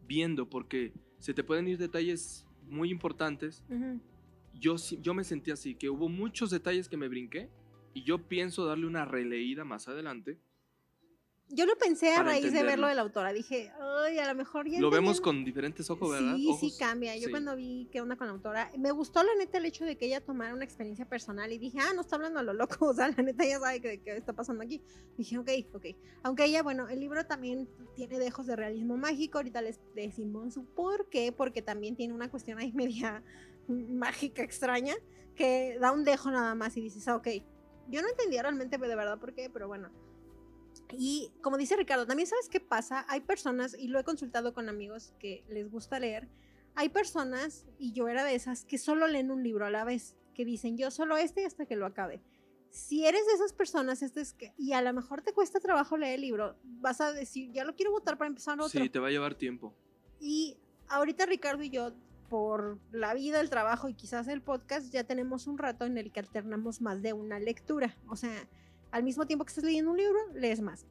viendo, porque se te pueden ir detalles muy importantes yo, sí- yo me sentí así, que hubo muchos detalles que me brinqué y yo pienso darle una releída más adelante. Yo lo pensé a raíz de entenderlo. lo de la autora. Dije, ay, a lo mejor ya Lo vemos entendí". con diferentes ojos, ¿verdad? Sí, Ojos. sí cambia. Yo Sí. cuando vi qué onda con la autora, me gustó la neta el hecho de que ella tomara una experiencia personal y dije, ah, no está hablando a lo loco, o sea, la neta ya sabe qué, qué está pasando aquí. Dije, ok, ok. Aunque ella, bueno, el libro también tiene dejos de realismo mágico, ahorita les decimos por qué, porque también tiene una cuestión ahí media mágica, extraña, que da un dejo nada más y dices, ah, ok. Yo no entendía realmente de verdad por qué, pero bueno. Y como dice Ricardo, también sabes qué pasa, hay personas, y lo he consultado con amigos que les gusta leer, hay personas, y yo era de esas, que solo leen un libro a la vez, que dicen yo solo este hasta que lo acabe. Si eres de esas personas, este es que, y a lo mejor te cuesta trabajo leer el libro, vas a decir, ya lo quiero votar para empezar otro. Sí, te va a llevar tiempo. Y ahorita Ricardo y yo, por la vida, el trabajo y quizás el podcast, ya tenemos un rato en el que alternamos más de una lectura. O sea, al mismo tiempo que estás leyendo un libro, lees más.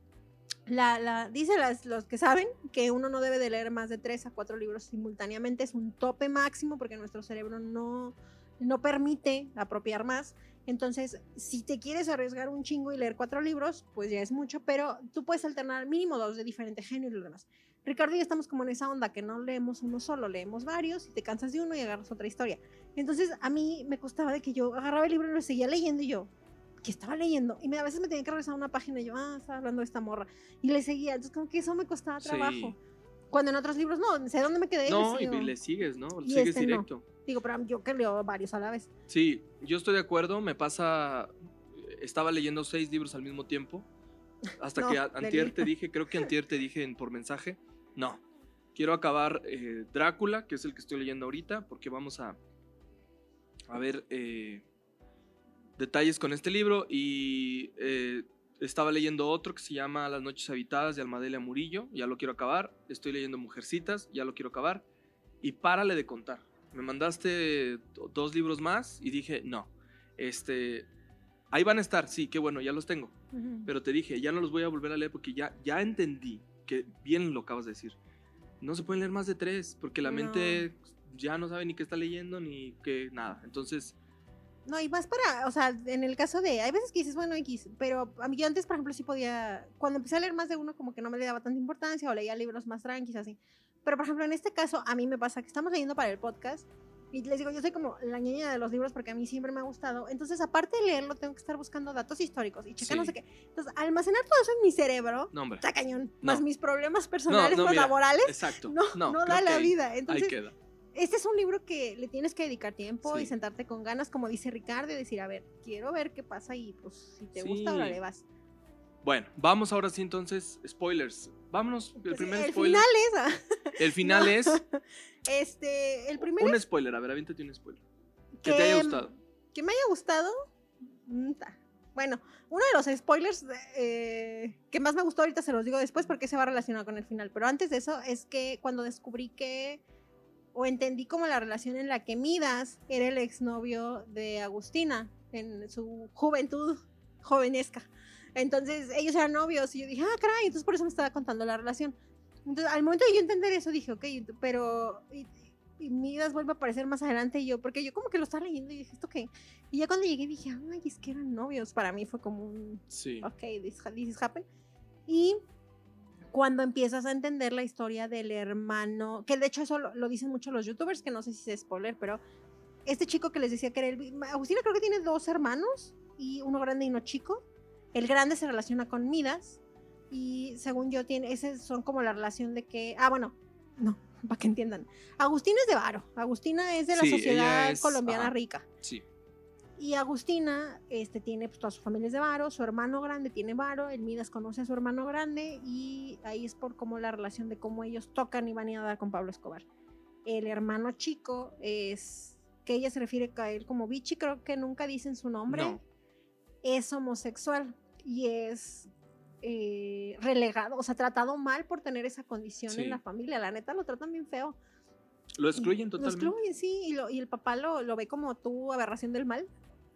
La, la, dice las, los que saben que uno no debe de leer más de tres a cuatro libros simultáneamente. Es un tope máximo porque nuestro cerebro no, no permite apropiar más. Entonces, si te quieres arriesgar un chingo y leer cuatro libros, pues ya es mucho, pero tú puedes alternar mínimo dos de diferente género y lo demás. Ricardo y yo estamos como en esa onda que no leemos uno solo, leemos varios y te cansas de uno y agarras otra historia. Entonces a mí me costaba de que yo agarraba el libro y lo seguía leyendo y yo, que estaba leyendo? Y me, a veces me tenía que regresar a una página y yo, ah, estaba hablando de esta morra. Y le seguía, entonces como que eso me costaba Sí. trabajo. Cuando en otros libros no, sé dónde me quedé. No, le y le sigues, ¿no? Le sigues este no. directo. Digo, pero yo que leo varios a la vez. Sí, yo estoy de acuerdo. Me pasa. Estaba leyendo seis libros al mismo tiempo. Hasta No, que antier te dije, creo que antier te dije en- por mensaje. No. Quiero acabar eh, Drácula, que es el que estoy leyendo ahorita, porque vamos a, a ver eh, detalles con este libro. Y eh, estaba leyendo otro que se llama Las noches habitadas de Almadelia Murillo. Ya lo quiero acabar. Estoy leyendo Mujercitas, ya lo quiero acabar. Y párale de contar. Me mandaste do- dos libros más y dije, no. Este. Ahí van a estar, sí, qué bueno, ya los tengo. Pero te dije, ya no los voy a volver a leer porque ya, ya entendí que bien lo acabas de decir. No se pueden leer más de tres porque la No. mente ya no sabe ni qué está leyendo ni qué nada. Entonces, No, y más para, o sea, en el caso de, hay veces que dices, bueno, X, pero a mí yo antes, por ejemplo, sí podía, cuando empecé a leer más de uno, como que no me le daba tanta importancia o leía libros más tranquilos, así. Pero, por ejemplo, en este caso, a mí me pasa que estamos leyendo para el podcast y les digo, yo soy como la niña de los libros porque a mí siempre me ha gustado. Entonces, aparte de leerlo, tengo que estar buscando datos históricos y checar no Sí. sé qué. Entonces, almacenar todo eso en mi cerebro, No, hombre. está cañón. No. Más mis problemas personales no, mira, laborales, Exacto. no, no, no, da la ahí- vida. Ahí Entonces, queda. Este es un libro que le tienes que dedicar tiempo y Sí. sentarte con ganas, como dice Ricardo, y decir, a ver, quiero ver qué pasa y pues si te gusta, Sí. ahora le vas. Bueno, vamos ahora sí entonces, spoilers. Vámonos, el Pues, primer el spoiler. final es, ah, El final No. es este, el primero un spoiler, a ver, aviéntate un spoiler. Que que, te haya gustado. que me haya gustado. mm. Bueno, uno de los spoilers eh, que más me gustó ahorita se los digo después porque se va relacionado con el final. Pero antes de eso es que cuando descubrí que o entendí como la relación en la que Midas era el exnovio de Agustina en su juventud jovenesca. Entonces ellos eran novios y yo dije, ah, caray, entonces por eso me estaba contando la relación. Entonces al momento de yo entender eso dije, ok, pero... Y, y Midas vuelve a aparecer más adelante y yo, porque yo como que lo estaba leyendo y dije, ¿esto qué? Y ya cuando llegué dije, ay, es que eran novios. Para mí fue como un, Sí. ok, this, this is happen. Y cuando empiezas a entender la historia del hermano, que de hecho eso lo, lo dicen mucho los youtubers, que no sé si es spoiler, pero este chico que les decía que era el... Agustina creo que tiene dos hermanos, y uno grande y uno chico. El grande se relaciona con Midas, y según yo, tiene, ese son como la relación de que... Ah, bueno, no, para que entiendan. Agustina es de Varo, Agustina es de la Sí, sociedad es- colombiana ajá. rica. Sí. Y Agustina este, tiene pues, toda su familia es de Varo, su hermano grande tiene Varo, el Midas conoce a su hermano grande y ahí es por cómo la relación de cómo ellos tocan y van a dar con Pablo Escobar. El hermano chico es que ella se refiere a él como Vichy, creo que nunca dicen su nombre. No. Es homosexual y es eh, relegado, o sea, tratado mal por tener esa condición Sí. en la familia. La neta lo tratan bien feo. Lo excluyen Lo totalmente. excluyen, sí, y, lo- y el papá lo, lo ve como tu aberración del mal.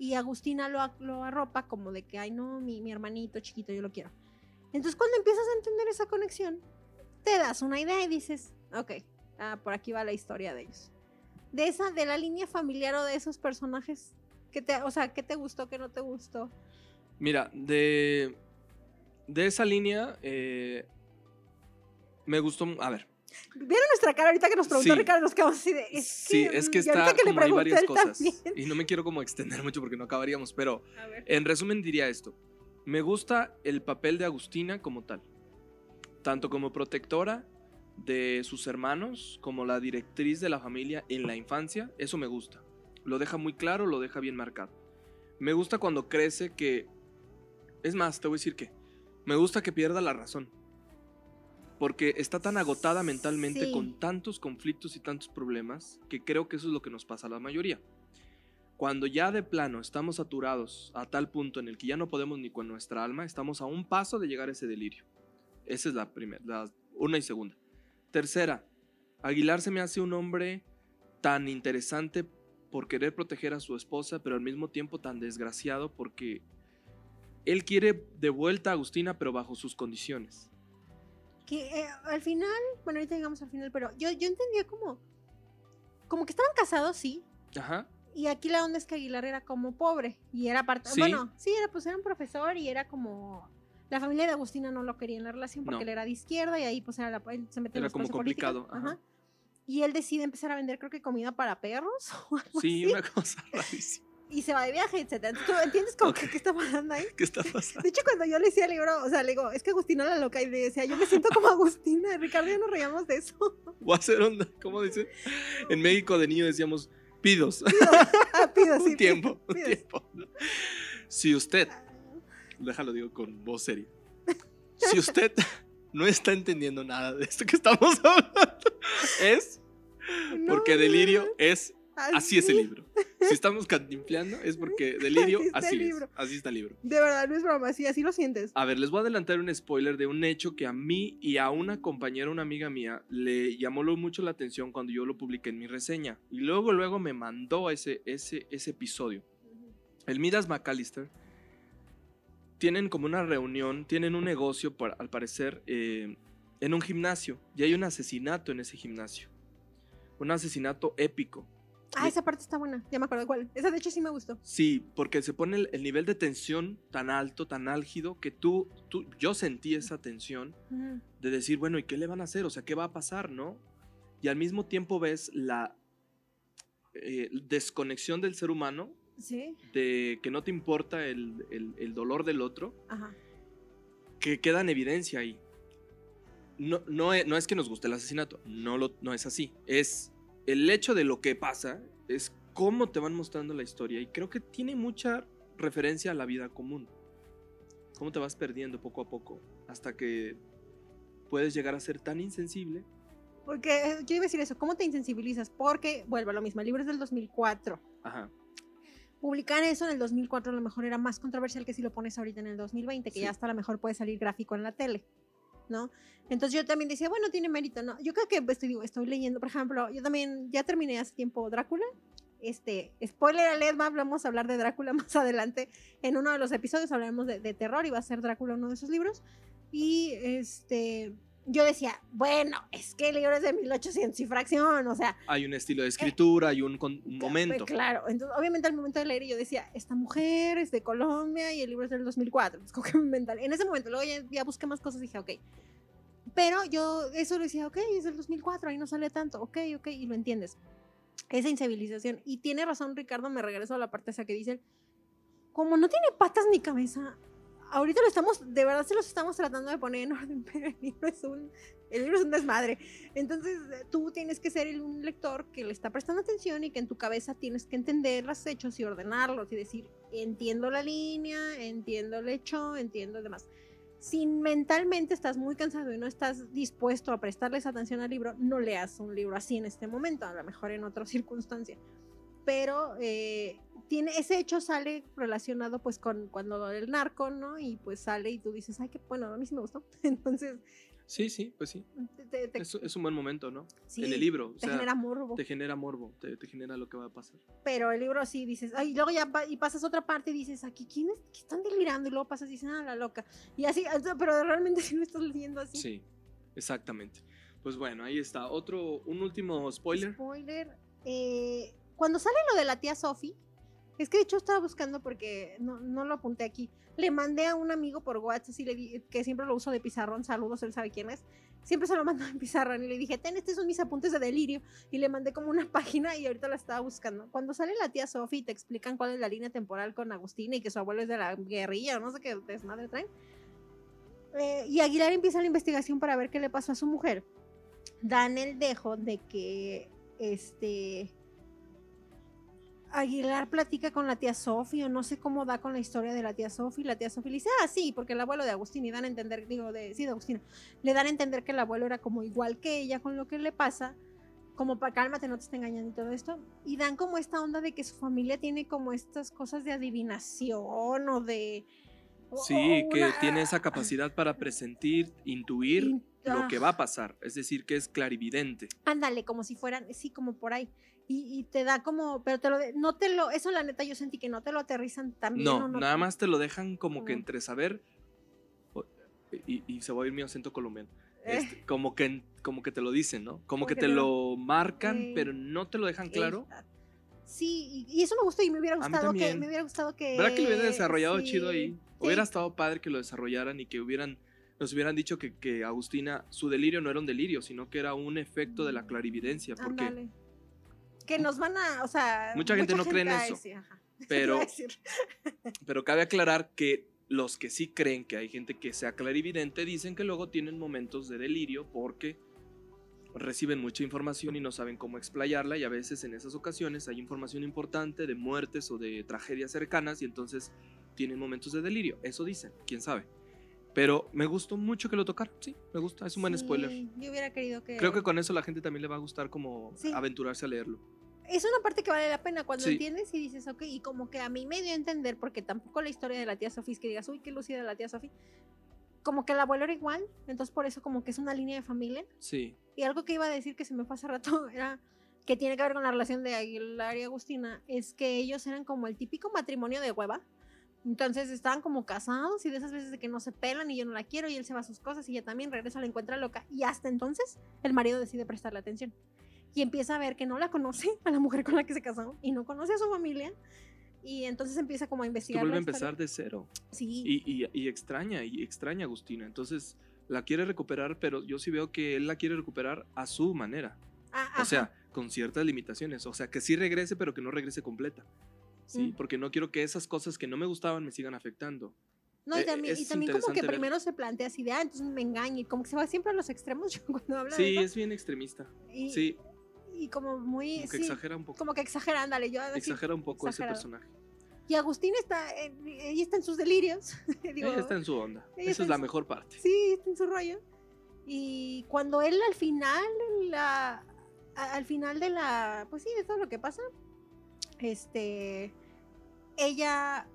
Y Agustina lo, lo arropa como de que, ay, no, mi, mi hermanito chiquito, yo lo quiero. Entonces, cuando empiezas a entender esa conexión, te das una idea y dices, ok, ah, por aquí va la historia de ellos. De esa, de la línea familiar o de esos personajes, que te, o sea, ¿qué te gustó, qué no te gustó? Mira, de, de esa línea, eh, me gustó. A ver, ¿Vieron nuestra cara ahorita que nos preguntó Sí. Ricardo? Nos quedamos así de, es sí, que, es que está que como hay varias cosas. también. Y no me quiero como extender mucho porque no acabaríamos, pero en resumen diría esto. Me gusta el papel de Agustina como tal. Tanto como protectora de sus hermanos, como la directriz de la familia en la infancia, eso me gusta. Lo deja muy claro, lo deja bien marcado. Me gusta cuando crece que... Es más, te voy a decir que... Me gusta que pierda la razón. Porque está tan agotada mentalmente Sí. con tantos conflictos y tantos problemas que creo que eso es lo que nos pasa a la mayoría. Cuando ya de plano estamos saturados a tal punto en el que ya no podemos ni con nuestra alma, estamos a un paso de llegar a ese delirio. Esa es la primera, la una y segunda. Tercera, Aguilar se me hace un hombre tan interesante por querer proteger a su esposa, pero al mismo tiempo tan desgraciado porque él quiere de vuelta a Agustina, pero bajo sus condiciones. Que eh, al final, bueno, ahorita llegamos al final, pero yo, yo entendía como, como que estaban casados, sí, Ajá. y aquí la onda es que Aguilar era como pobre, y era parte, Sí. bueno, sí, era pues era un profesor y era como, la familia de Agustina no lo quería en la relación porque No. él era de izquierda y ahí pues era la, él se mete en Era como complicado, ajá. ajá. Y él decide empezar a vender, creo que comida para perros o algo Sí, así, una cosa rarísima. Y se va de viaje, etcétera. Entonces, ¿tú entiendes como que qué está pasando ahí? ¿Qué está pasando? De hecho, cuando yo le decía el libro, o sea, le digo, es que Agustina la loca, y le decía, yo me siento como Agustina, Ricardo y yo nos reíamos de eso. Voy a hacer onda, ¿cómo dice? En México de niño decíamos pidos. Ah, pido, sí, un tiempo, un tiempo. Si usted, déjalo digo con voz seria, si usted no está entendiendo nada de esto que estamos hablando, es No, porque Delirio no, es, así es el libro. Si estamos cantinfleando es porque Delirio, Así está así el es, libro. así está el libro. De verdad, no es broma, sí, así lo sientes. A ver, les voy a adelantar un spoiler de un hecho que a mí y a una compañera, una amiga mía, le llamó mucho la atención cuando yo lo publiqué en mi reseña. Y luego, luego me mandó ese, ese, ese episodio. El Midas McAllister tienen como una reunión, tienen un negocio, por- al parecer, eh, en un gimnasio. Y hay un asesinato en ese gimnasio. Un asesinato épico. Ah, esa parte está buena. Ya me acuerdo cuál. Esa de hecho sí me gustó. Sí, porque se pone el, el nivel de tensión tan alto, tan álgido, que tú, tú, yo sentí esa tensión de decir, bueno, ¿y qué le van a hacer? O sea, ¿qué va a pasar, no? Y al mismo tiempo ves la eh, desconexión del ser humano, Sí. de que no te importa el, el- el dolor del otro, Ajá. que queda en evidencia ahí. No, no, es, no es que nos guste el asesinato, no, lo, no es así. Es el hecho de lo que pasa, es cómo te van mostrando la historia. Y creo que tiene mucha referencia a la vida común. Cómo te vas perdiendo poco a poco, hasta que puedes llegar a ser tan insensible. Porque eh, yo iba a decir eso, ¿cómo te insensibilizas? Porque, vuelvo a lo mismo, el libro es del 2004. Ajá. Publicar eso en el 2004 a lo mejor era más controversial que si lo pones ahorita en el 2020, que Sí. ya hasta a lo mejor puede salir gráfico en la tele, ¿no? Entonces yo también decía, bueno, tiene mérito, ¿no? Yo creo que pues, estoy, leyendo, por ejemplo, yo también ya terminé hace tiempo Drácula. Este, spoiler alert, va, vamos a hablar de Drácula más adelante. En uno de los episodios hablaremos de, de terror y va a ser Drácula uno de esos libros. Y este, yo decía, bueno, es que el libro es de 1800 y fracción, o sea, Hay un estilo de escritura, hay un, con- un Ca- momento. Claro, entonces obviamente al momento de leer yo decía, esta mujer es de Colombia y el libro es del 2004. Es como que mental. En ese momento, luego ya, ya busqué más cosas y dije, ok. Pero yo eso lo decía, ok, es del 2004, ahí no sale tanto, ok, ok, y lo entiendes. Esa incivilización. Y tiene razón Ricardo, me regreso a la parte esa que dice, como no tiene patas ni cabeza, ahorita lo estamos, de verdad se los estamos tratando de poner en orden, pero el libro es un, el libro es un desmadre. Entonces eh, tú tienes que ser el- un lector que le está prestando atención y que en tu cabeza tienes que entender los hechos y ordenarlos y decir, entiendo la línea, entiendo el hecho, entiendo demás. Si mentalmente estás muy cansado y no estás dispuesto a prestarles atención al libro, no leas un libro así en este momento, a lo mejor en otra circunstancia. Pero eh, tiene, ese hecho sale relacionado pues con cuando el narco, ¿no? Y pues sale y tú dices, ay, qué bueno, a mí sí me gustó. Entonces, Sí, sí, pues sí. te, te- te- Es, es un buen momento, ¿no? sí, en el libro. O te sea, genera morbo. te genera morbo, te, te genera lo que va a pasar. Pero el libro sí dices, ay, y luego ya y pasas a otra parte y dices, aquí, ¿quién es? que están delirando? Y luego pasas y dices, ah, la loca. Y así, pero realmente sí lo estás leyendo así. Sí, exactamente. Pues bueno, ahí está. Otro, un último spoiler. Spoiler. eh, cuando sale lo de la tía Sophie, es que de hecho estaba buscando porque no, no lo apunté aquí. Le mandé a un amigo por WhatsApp así le di- que siempre lo uso de pizarrón, saludos, él sabe quién es. Siempre se lo mando en pizarrón y le dije, ten, estos son mis apuntes de delirio. Y le mandé como una página y ahorita la estaba buscando. Cuando sale la tía Sophie y te explican cuál es la línea temporal con Agustina y que su abuelo es de la guerrilla o no sé qué desmadre traen. Eh, y Aguilar empieza la investigación para ver qué le pasó a su mujer. Dan el dejo de que este Aguilar platica con la tía Sofi o no sé cómo da con la historia de la tía Sofi. La tía Sofi le dice, ah, sí, porque el abuelo de Agustín y dan a entender, digo, de, sí, de Agustina, le dan a entender que el abuelo era como igual que ella con lo que le pasa, como para cálmate, no te está engañando y todo esto. Y dan como esta onda de que su familia tiene como estas cosas de adivinación o de... Sí, que tiene esa capacidad para presentir, intuir in- lo ah. que va a pasar. Es decir, que es clarividente. Ándale, como si fueran, sí, como por ahí. Y, y te da como, pero te lo, de- no te lo, eso la neta yo sentí que no te lo aterrizan tan bien. No, o nada más te lo dejan como que entre saber. Y, y se va a ir mi acento colombiano. Eh, Este, como, que, como que te lo dicen, ¿no? Como Como que que te lo marcan, pero no te lo dejan claro. eh, Sí, y, eso me gustó y me hubiera gustado que, también. me hubiera gustado que. ¿Verdad que lo hubieran desarrollado sí, chido ahí? sí. Hubiera estado padre que lo desarrollaran y que hubieran nos hubieran dicho que, que Agustina, su delirio no era un delirio, sino que era un efecto de la clarividencia. Porque. Que nos van a, o sea. Mucha gente no cree en eso, pero, pero cabe aclarar que los que sí creen que hay gente que sea clarividente dicen que luego tienen momentos de delirio porque reciben mucha información y no saben cómo explayarla y a veces en esas ocasiones hay información importante de muertes o de tragedias cercanas y entonces tienen momentos de delirio. Eso dicen, quién sabe. Pero me gustó mucho que lo tocaran, sí, me gusta, es un buen Sí, spoiler. Yo hubiera querido que. Creo que con eso la gente también le va a gustar como Sí. aventurarse a leerlo. es una parte que vale la pena cuando Sí. entiendes y dices, ok, y como que a mí me dio a entender, porque tampoco la historia de la tía Sofía es que digas, uy, qué lucida la tía Sofía. Como que el abuelo era igual, entonces por eso como que es una línea de familia. Sí, Y algo que iba a decir que se me fue hace rato era que tiene que ver con la relación de Aguilar y Agustina, es que ellos eran como el típico matrimonio de hueva. Entonces estaban como casados y de esas veces de que no se pelan y yo no la quiero y él se va a sus cosas y ella también regresa, la encuentra loca y hasta entonces el marido decide prestarle atención. y empieza a ver que no la conoce a la mujer con la que se casó y no conoce a su familia. Y entonces empieza como a investigar. vuelve a empezar de cero. Sí. Y, y- y extraña, y extraña a Agustina. Entonces la quiere recuperar, pero yo sí veo que él la quiere recuperar a su manera. Ah, O ajá. sea, con ciertas limitaciones. O sea, que sí regrese, pero que no regrese completa. Sí, Mm. porque no quiero que esas cosas que no me gustaban me sigan afectando. No, y Eh, también, y también como que ver. primero se plantea así de, ah, entonces me engaña, y como que se va siempre a los extremos yo cuando habla Sí, de eso. es bien extremista. Y, Sí, y como muy, como que sí, exagera un poco. como que exagera, ándale, yo Exagera un poco exagerado. ese personaje. Y Agustín está, ella está en sus delirios. Digo, Ella está en su onda. Esa es la su- mejor parte. Sí, está en su rollo. Y cuando él al final, la, al final de la, pues sí, de todo lo que pasa, este, ella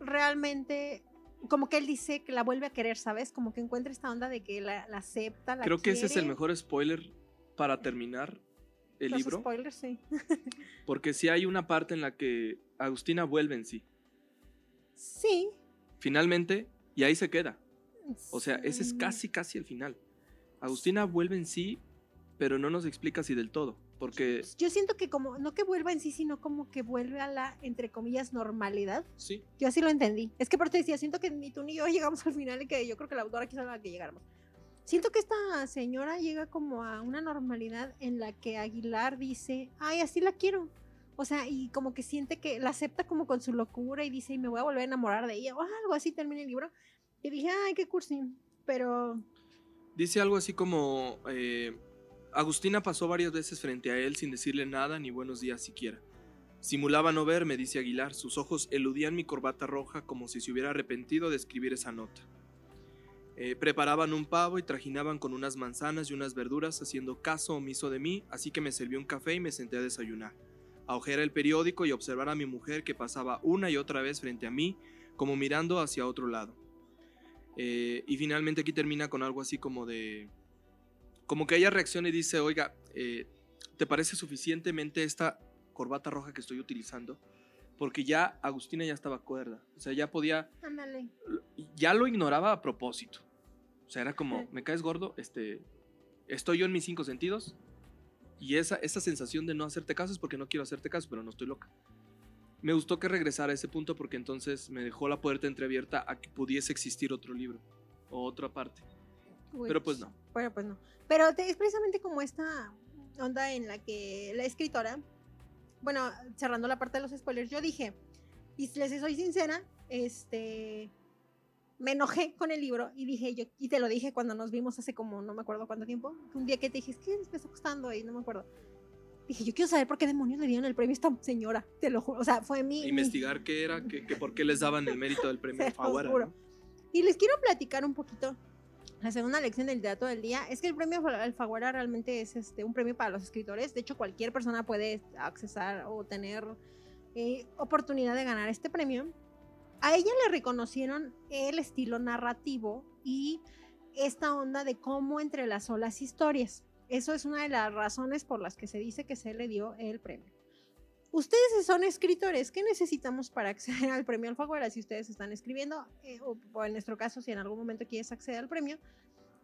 realmente, como que él dice que la vuelve a querer, ¿sabes? Como que encuentra esta onda de que la, la acepta, la Creo que ese es el mejor spoiler para terminar el Los libro. spoilers, sí. Porque sí hay una parte en la que Agustina vuelve en sí. Sí. Finalmente, y ahí se queda. O sea, ese es casi, casi el final. Agustina vuelve en sí, pero no nos explica si del todo. Porque Yo siento que como, no que vuelva en sí, sino como que vuelve a la, entre comillas, normalidad. sí, Yo así lo entendí. Es que por te decía, siento que ni tú ni yo llegamos al final y que yo creo que la autora quiso a que llegáramos. Siento que esta señora llega como a una normalidad en la que Aguilar dice, ay, así la quiero. O sea, y como que siente que la acepta como con su locura y dice, y me voy a volver a enamorar de ella, o algo así termina el libro. Y dije, ay, qué cursi. Pero, dice algo así como... eh, Agustina pasó varias veces frente a él sin decirle nada ni buenos días siquiera. Simulaba no verme, dice Aguilar. Sus ojos eludían mi corbata roja como si se hubiera arrepentido de escribir esa nota. Eh, preparaban un pavo y trajinaban con unas manzanas y unas verduras haciendo caso omiso de mí, así que me serví un café y me senté a desayunar. A ojear el periódico y observar a mi mujer que pasaba una y otra vez frente a mí, como mirando hacia otro lado. Eh, y finalmente aquí termina con algo así como de... Como que ella reacciona y dice, oiga, eh, ¿te parece suficientemente esta corbata roja que estoy utilizando? Porque ya Agustina ya estaba cuerda. O sea, ya podía... ándale. Ya lo ignoraba a propósito. O sea, era como, me caes gordo, este... Estoy yo en mis cinco sentidos. Y esa, esa sensación de no hacerte caso es porque no quiero hacerte caso, pero no estoy loca. Me gustó que regresara a ese punto porque entonces me dejó la puerta entreabierta a que pudiese existir otro libro o otra parte. Pero pues no. Pero pues no. Pero te- es precisamente como esta onda en la que la escritora, bueno, cerrando la parte de los spoilers, yo dije, y si les soy sincera, este, me enojé con el libro y dije yo, y te lo dije cuando nos vimos hace como no me acuerdo cuánto tiempo, un día que te dije, es que me está costando y no me acuerdo. Dije, yo quiero saber por qué demonios le dieron el premio a esta señora, te lo juro. O sea, fue mi... mi- Investigar qué era, que, que por qué les daban el mérito del premio Se. Y les quiero platicar un poquito. La segunda lección del literato del día es que el premio Alfaguara realmente es este, un premio para los escritores. De hecho, cualquier persona puede accesar o tener eh, oportunidad de ganar este premio. A ella le reconocieron el estilo narrativo y esta onda de cómo entrelazó las historias. Eso es una de las razones por las que se dice que se le dio el premio. Ustedes son escritores, ¿qué necesitamos para acceder al premio Alfaguara? Si ustedes están escribiendo, eh, o, o en nuestro caso, si en algún momento quieres acceder al premio,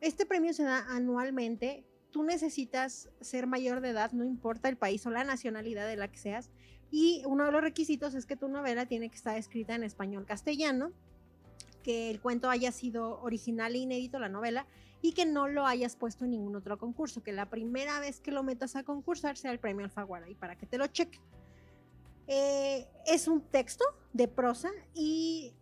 este premio se da anualmente. Tú necesitas ser mayor de edad, no importa el país o la nacionalidad de la que seas. Y uno de los requisitos es que tu novela tiene que estar escrita en español castellano, que el cuento haya sido original e inédito, la novela, y que no lo hayas puesto en ningún otro concurso, que la primera vez que lo metas a concursar sea el premio Alfaguara y para que te lo chequen. Eh, es un texto de prosa y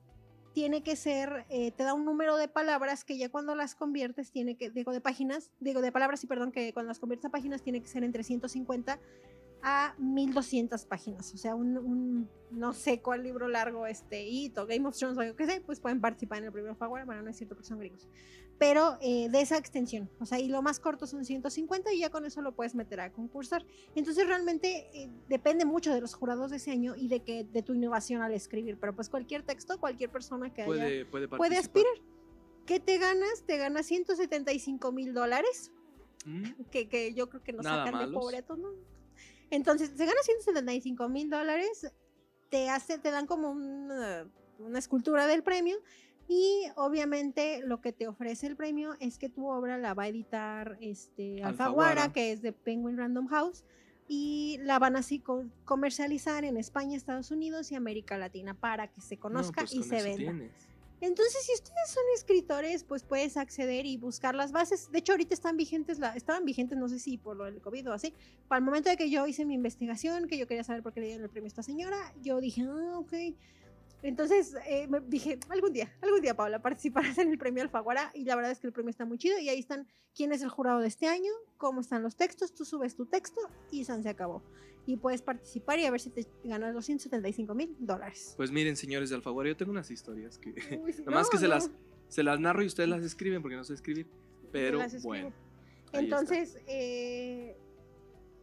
tiene que ser, eh, te da un número de palabras que ya cuando las conviertes tiene que, digo de páginas, digo de palabras y perdón, que cuando las conviertes a páginas tiene que ser entre 150 a 1200 páginas, o sea, un, un no sé cuál libro largo este, Hito, Game of Thrones o algo que sé, pues pueden participar en el primer Alfaguara, bueno, no es cierto porque son gringos, pero eh, de esa extensión, o sea, y lo más corto son 150 y ya con eso lo puedes meter a concursar. Entonces realmente eh, depende mucho de los jurados de ese año y de que de tu innovación al escribir, pero pues cualquier texto, cualquier persona que haya Puede, puede, puede participar. aspirar. ¿Qué te ganas? Te ganas 175 mil dólares, Mm, que, que yo creo que nos Nada sacan de malos. pobretos, ¿no? Entonces, se gana 175 mil dólares, te, hace, te dan como una, una escultura del premio, Y obviamente lo que te ofrece el premio es que tu obra la va a editar este, Alfaguara, Alfaguara. que es de Penguin Random House, y la van así co- comercializar en España, Estados Unidos y América Latina para que se conozca No, pues y con se venda. tienes. Entonces, si ustedes son escritores, pues puedes acceder y buscar las bases. De hecho, ahorita están vigentes, estaban vigentes, no sé si por lo del COVID o así. Para el momento de que yo hice mi investigación, que yo quería saber por qué le dieron el premio a esta señora, yo dije, ah, ok. Entonces eh, me dije, algún día, algún día, Paula, participarás en el premio Alfaguara. Y la verdad es que el premio está muy chido. Y ahí están quién es el jurado de este año, cómo están los textos. Tú subes tu texto y San se acabó. Y puedes participar y a ver si te ganas 275 mil dólares. Pues miren, señores de Alfaguara, yo tengo unas historias que Uy, nomás no, que se las se las narro y ustedes las escriben porque no sé escribir. Pero bueno. Entonces, eh,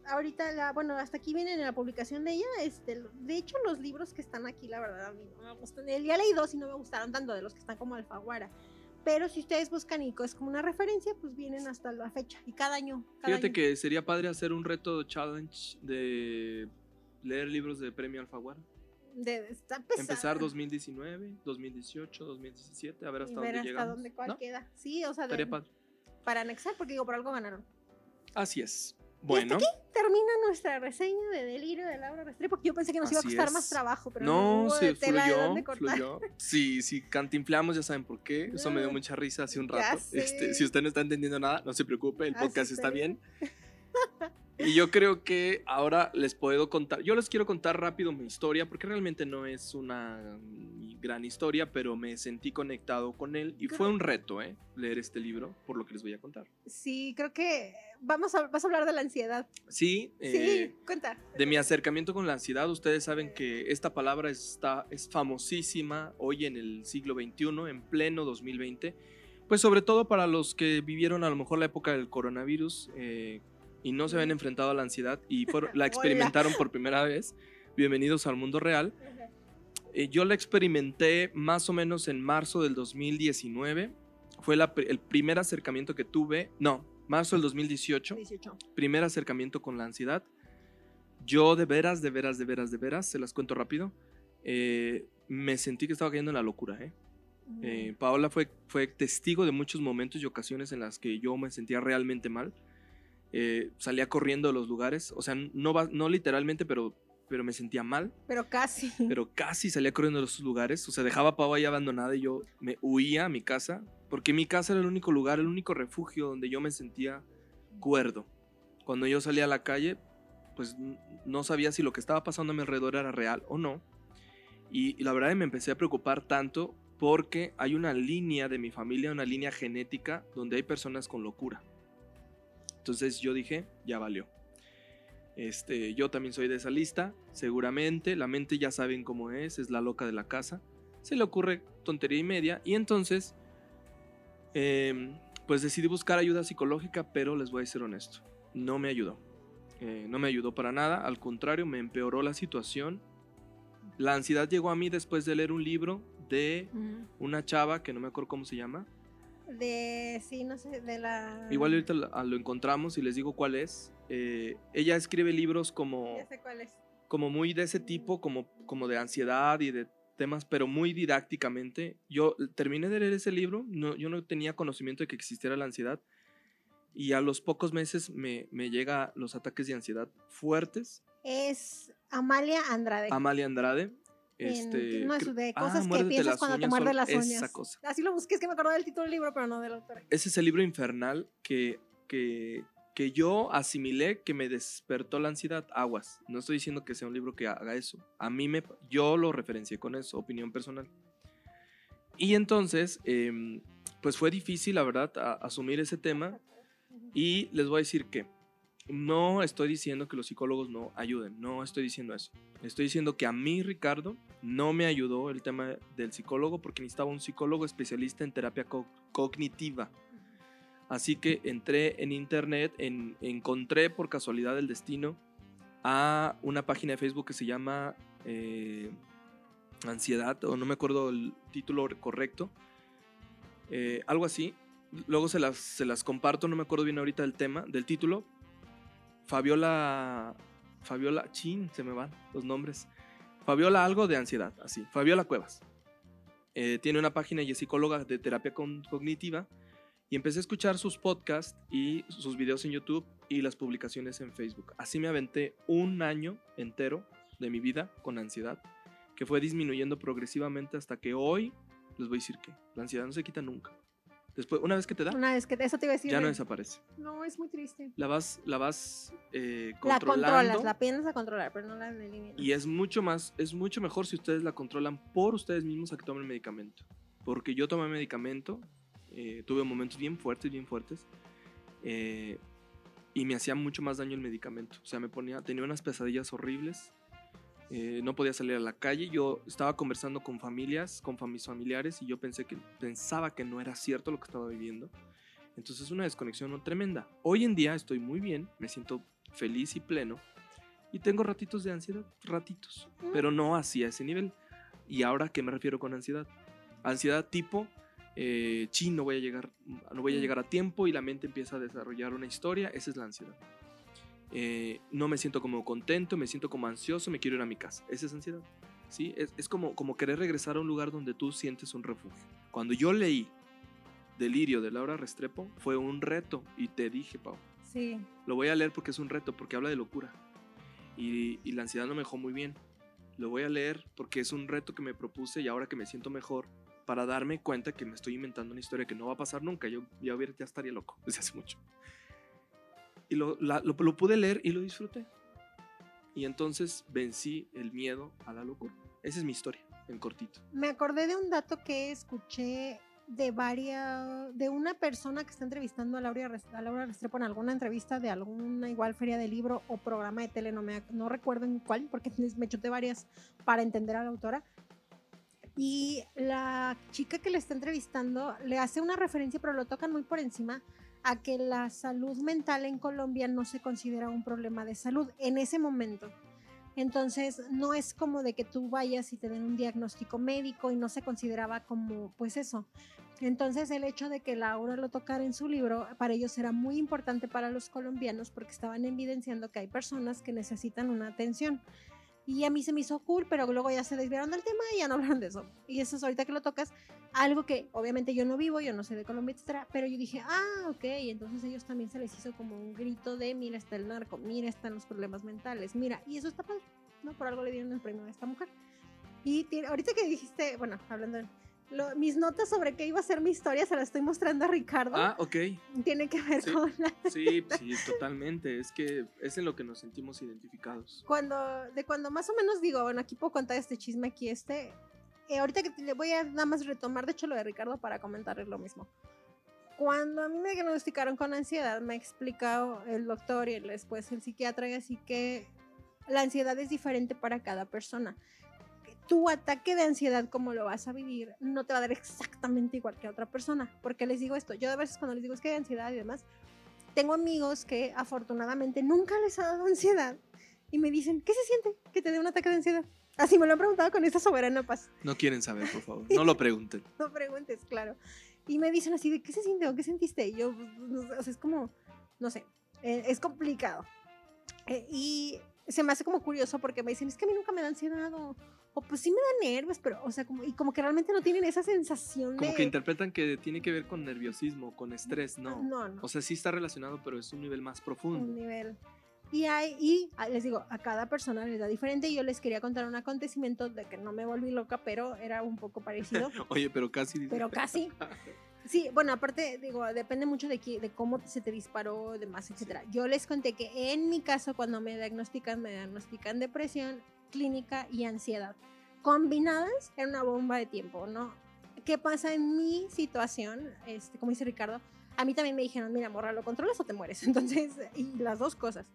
ahorita, la, bueno, hasta aquí viene en la publicación de ella. Este, de hecho, los libros que están aquí, la verdad, a mí no me gustan. El día leí dos y no me gustaron tanto de los que están como Alfaguara. Pero si ustedes buscan y es como una referencia, pues vienen hasta la fecha. Y cada año. Cada Fíjate año. que sería padre hacer un reto challenge de leer libros de premio Alfaguara. De, está. Empezar 2019, 2018, 2017, a ver hasta y dónde ver hasta llegamos. dónde cuál ¿no? queda. Sí, o sea, de- para anexar, porque digo, por algo ganaron. Así es. Bueno, Termina nuestra reseña de Delirio de Laura Restrepo, porque yo pensé que nos iba a costar es. más trabajo, pero no, sí, de tela de fluyó, fluyó. Sí, sí, cantinflamos, ya saben por qué. Eso me dio No, mucha risa hace un rato. Este, si usted no está entendiendo nada, no se preocupe, el Así podcast está bien. Y yo creo que ahora les puedo contar, yo les quiero contar rápido mi historia, porque realmente no es una gran historia, pero me sentí conectado con él y fue Creo- un reto, ¿eh? Leer este libro, por lo que les voy a contar. Sí, creo que vamos a, vas a hablar de la ansiedad. Sí, Sí, eh, cuenta. de mi acercamiento con la ansiedad, ustedes saben que esta palabra está, es famosísima hoy en el siglo XXI, en pleno 2020, pues sobre todo para los que vivieron a lo mejor la época del coronavirus eh, y no se habían enfrentado a la ansiedad y por- la experimentaron por primera vez. Bienvenidos al mundo real. Eh, yo la experimenté más o menos en marzo del 2019. Fue la el primer acercamiento que tuve. No, marzo del 2018 18. primer acercamiento con la ansiedad. Yo de veras, de veras, de veras, de veras, se las cuento rápido, eh, me sentí que estaba cayendo en la locura. ¿eh? Eh, Paola fue, fue testigo de muchos momentos y ocasiones en las que yo me sentía realmente mal. Eh, salía corriendo de los lugares, o sea, no, no literalmente, pero, pero me sentía mal, Pero casi. pero casi salía corriendo de los lugares, o sea, dejaba a Pau ahí abandonada y yo me huía a mi casa, porque mi casa era el único lugar, el único refugio donde yo me sentía cuerdo. Cuando yo salía a la calle, pues no sabía si lo que estaba pasando a mi alrededor era real o no. Y, y la verdad me empecé a preocupar tanto porque hay una línea de mi familia, una línea genética donde hay personas con locura. Entonces yo dije, ya valió. Este, yo también soy de esa lista, seguramente. La mente ya saben cómo es, es la loca de la casa. Se le ocurre tontería y media. Y entonces, em, pues decidí buscar ayuda psicológica, pero les voy a ser honesto, no me ayudó. Eh, no me ayudó para nada, al contrario, me empeoró la situación. La ansiedad llegó a mí después de leer un libro de una chava que no me acuerdo cómo se llama. De, sí, no sé, de la... Igual ahorita lo encontramos y les digo cuál es. Eh, ella escribe libros como, Ya sé cuál es. como muy de ese tipo, como, como de ansiedad y de temas, pero muy didácticamente. Yo terminé de leer ese libro, no, yo no tenía conocimiento de que existiera la ansiedad y a los pocos meses me, me llega los ataques de ansiedad fuertes. Es Amalia Andrade. Amalia Andrade. Este, de cre- sus de Ah, cosas que Muérdete piensas cuando te uñas, muerdes sol- las uñas. Esa cosa. Así lo busqué, es que me acordaba del título del libro, pero no de la autora. Ese es el libro infernal que, que, que yo asimilé que me despertó la ansiedad. Aguas. No estoy diciendo que sea un libro que haga eso. A mí me. Yo lo referencié con eso, opinión personal. Y entonces, em, pues fue difícil, la verdad, a- asumir ese tema. Y les voy a decir que no estoy diciendo que los psicólogos no ayuden, no estoy diciendo eso. Estoy diciendo que a mí, Ricardo, no me ayudó el tema del psicólogo porque necesitaba un psicólogo especialista en terapia co- cognitiva. Así que entré en internet, en- encontré por casualidad del destino a una página de Facebook que se llama eh, Ansiedad, o no me acuerdo el título correcto, eh, algo así. Luego se las, se las comparto, no me acuerdo bien ahorita del tema, del título. Fabiola, Fabiola, chin, se me van los nombres. Fabiola algo de ansiedad, así, Fabiola Cuevas. Eh, tiene una página y es psicóloga de terapia cognitiva. Y empecé a escuchar sus podcasts y sus videos en YouTube y las publicaciones en Facebook. Así me aventé un año entero de mi vida con ansiedad, que fue disminuyendo progresivamente hasta que hoy les voy a decir que la ansiedad no se quita nunca. Después, una vez que te da, Una vez que eso te iba a decir. ya no de- desaparece. No, es muy triste. La vas, la vas eh, La controlando. controlas, la aprendes a controlar, pero no la eliminas. Y es mucho más, es mucho mejor si ustedes la controlan por ustedes mismos a que tomen medicamento. Porque yo tomé medicamento, eh, tuve momentos bien fuertes, bien fuertes, eh, y me hacía mucho más daño el medicamento. O sea, me ponía, tenía unas pesadillas horribles, eh, no podía salir a la calle. Yo estaba conversando con familias, con mis familiares, y yo pensé que, pensaba que no era cierto lo que estaba viviendo. Entonces es una desconexión tremenda. Hoy en día estoy muy bien, me siento feliz y pleno. Y tengo ratitos de ansiedad, ratitos, pero no así a ese nivel. ¿Y ahora qué me refiero con ansiedad? Ansiedad tipo, eh, chin, no voy, a llegar, no voy a llegar a tiempo y la mente empieza a desarrollar una historia, esa es la ansiedad. Eh, no me siento como contento, me siento como ansioso, me quiero ir a mi casa, esa es ansiedad. ¿sí? Es, es como, como querer regresar a un lugar donde tú sientes un refugio. Cuando yo leí Delirio de Laura Restrepo, fue un reto y te dije, Pau, Sí. lo voy a leer porque es un reto, porque habla de locura. Y, y la ansiedad no me dejó muy bien. Lo voy a leer porque es un reto que me propuse y ahora que me siento mejor, para darme cuenta que me estoy inventando una historia que no va a pasar nunca. Yo ya, hubiera- ya estaría loco desde hace mucho. Y lo, la- lo- lo pude leer y lo disfruté. Y entonces vencí el miedo a la locura. Esa es mi historia, en cortito. Me acordé de un dato que escuché de varias, de una persona que está entrevistando a Laura, a Laura Restrepo en alguna entrevista de alguna igual feria de libro o programa de tele, no, me, no recuerdo en cuál, porque me chuté varias para entender a la autora. Y la chica que le está entrevistando le hace una referencia, pero lo tocan muy por encima, a que la salud mental en Colombia no se considera un problema de salud en ese momento. Entonces, no es como de que tú vayas y te den un diagnóstico médico y no se consideraba como, pues eso. Entonces, el hecho de que Laura lo tocara en su libro, para ellos era muy importante para los colombianos porque estaban evidenciando que hay personas que necesitan una atención. Y a mí se me hizo cool, pero luego ya se desviaron del tema y ya no hablaron de eso. Y eso es ahorita que lo tocas, algo que obviamente yo no vivo, yo no sé de Colombia, etcétera, pero yo dije, ah, ok, entonces ellos también se les hizo como un grito de, mira, está el narco, mira, están los problemas mentales, mira, y eso está padre, ¿no? Por algo le dieron el premio a esta mujer. Y ahorita que dijiste, bueno, hablando lo- mis notas sobre qué iba a ser mi historia, se las estoy mostrando a Ricardo. Ah, ok. Tiene que ver Sí. con la Sí, sí, totalmente. Es que es en lo que nos sentimos identificados. cuando, de cuando más o menos digo, bueno, aquí puedo contar este chisme, aquí este. eh, ahorita que le voy a nada más retomar, de hecho, lo de Ricardo para comentarles lo mismo. Cuando a mí me diagnosticaron con ansiedad, me ha explicado el doctor y después el psiquiatra, y así que la ansiedad es diferente para cada persona. Tu ataque de ansiedad, como lo vas a vivir, no te va a dar exactamente igual que a otra persona. Porque les digo esto, yo a veces cuando les digo es que hay ansiedad y demás, tengo amigos que afortunadamente nunca les ha dado ansiedad y me dicen, ¿qué se siente que te dé un ataque de ansiedad? Así me lo han preguntado con esta soberana paz. No quieren saber, por favor. No lo pregunten. No preguntes, claro. Y me dicen así de, ¿qué se siente o qué sentiste? Y yo, pues, o sea, es como, no sé, eh, es complicado. Eh, y se me hace como curioso porque me dicen, es que a mí nunca me da ansiedad o, o pues sí me da nervios, pero, o sea, como, y como que realmente no tienen esa sensación Como de... que interpretan que tiene que ver con nerviosismo, con estrés. No. No, no. O sea, sí está relacionado, pero es un nivel más un profundo. nivel. Y, hay, y ah, les digo, a cada persona les da diferente. Yo les quería contar un acontecimiento de que no me volví loca, pero era un poco parecido, Oye, pero casi. pero casi. Sí, bueno, aparte, digo, depende mucho de, qui- de cómo se te disparó, demás, etcétera. Yo les conté que en mi caso, cuando me diagnostican, me diagnostican depresión clínica y ansiedad. Combinadas en una bomba de tiempo, ¿no? ¿Qué pasa en mi situación? Este, como dice Ricardo, a mí también me dijeron, mira, morra, ¿lo controlas o te mueres? Entonces, y las dos cosas.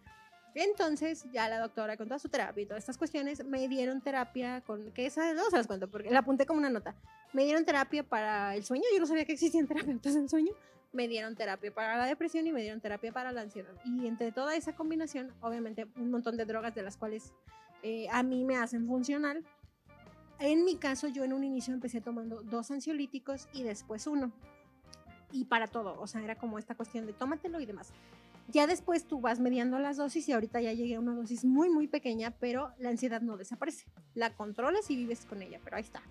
Entonces, ya la doctora con toda su terapia y todas estas cuestiones, me dieron terapia con, que esa no se las cuento porque la apunté como una nota. Me dieron terapia para el sueño, yo no sabía que existían terapeutas del sueño. Me dieron terapia para la depresión y me dieron terapia para la ansiedad. Y entre toda esa combinación, obviamente, un montón de drogas de las cuales eh, a mí me hacen funcional. En mi caso, yo en un inicio empecé tomando dos ansiolíticos y después uno. Y para todo, o sea, era como esta cuestión de tómatelo y demás. Ya después tú vas mediando las dosis y ahorita ya llegué a una dosis muy, muy pequeña, pero la ansiedad no desaparece. La controlas y vives con ella, pero ahí está.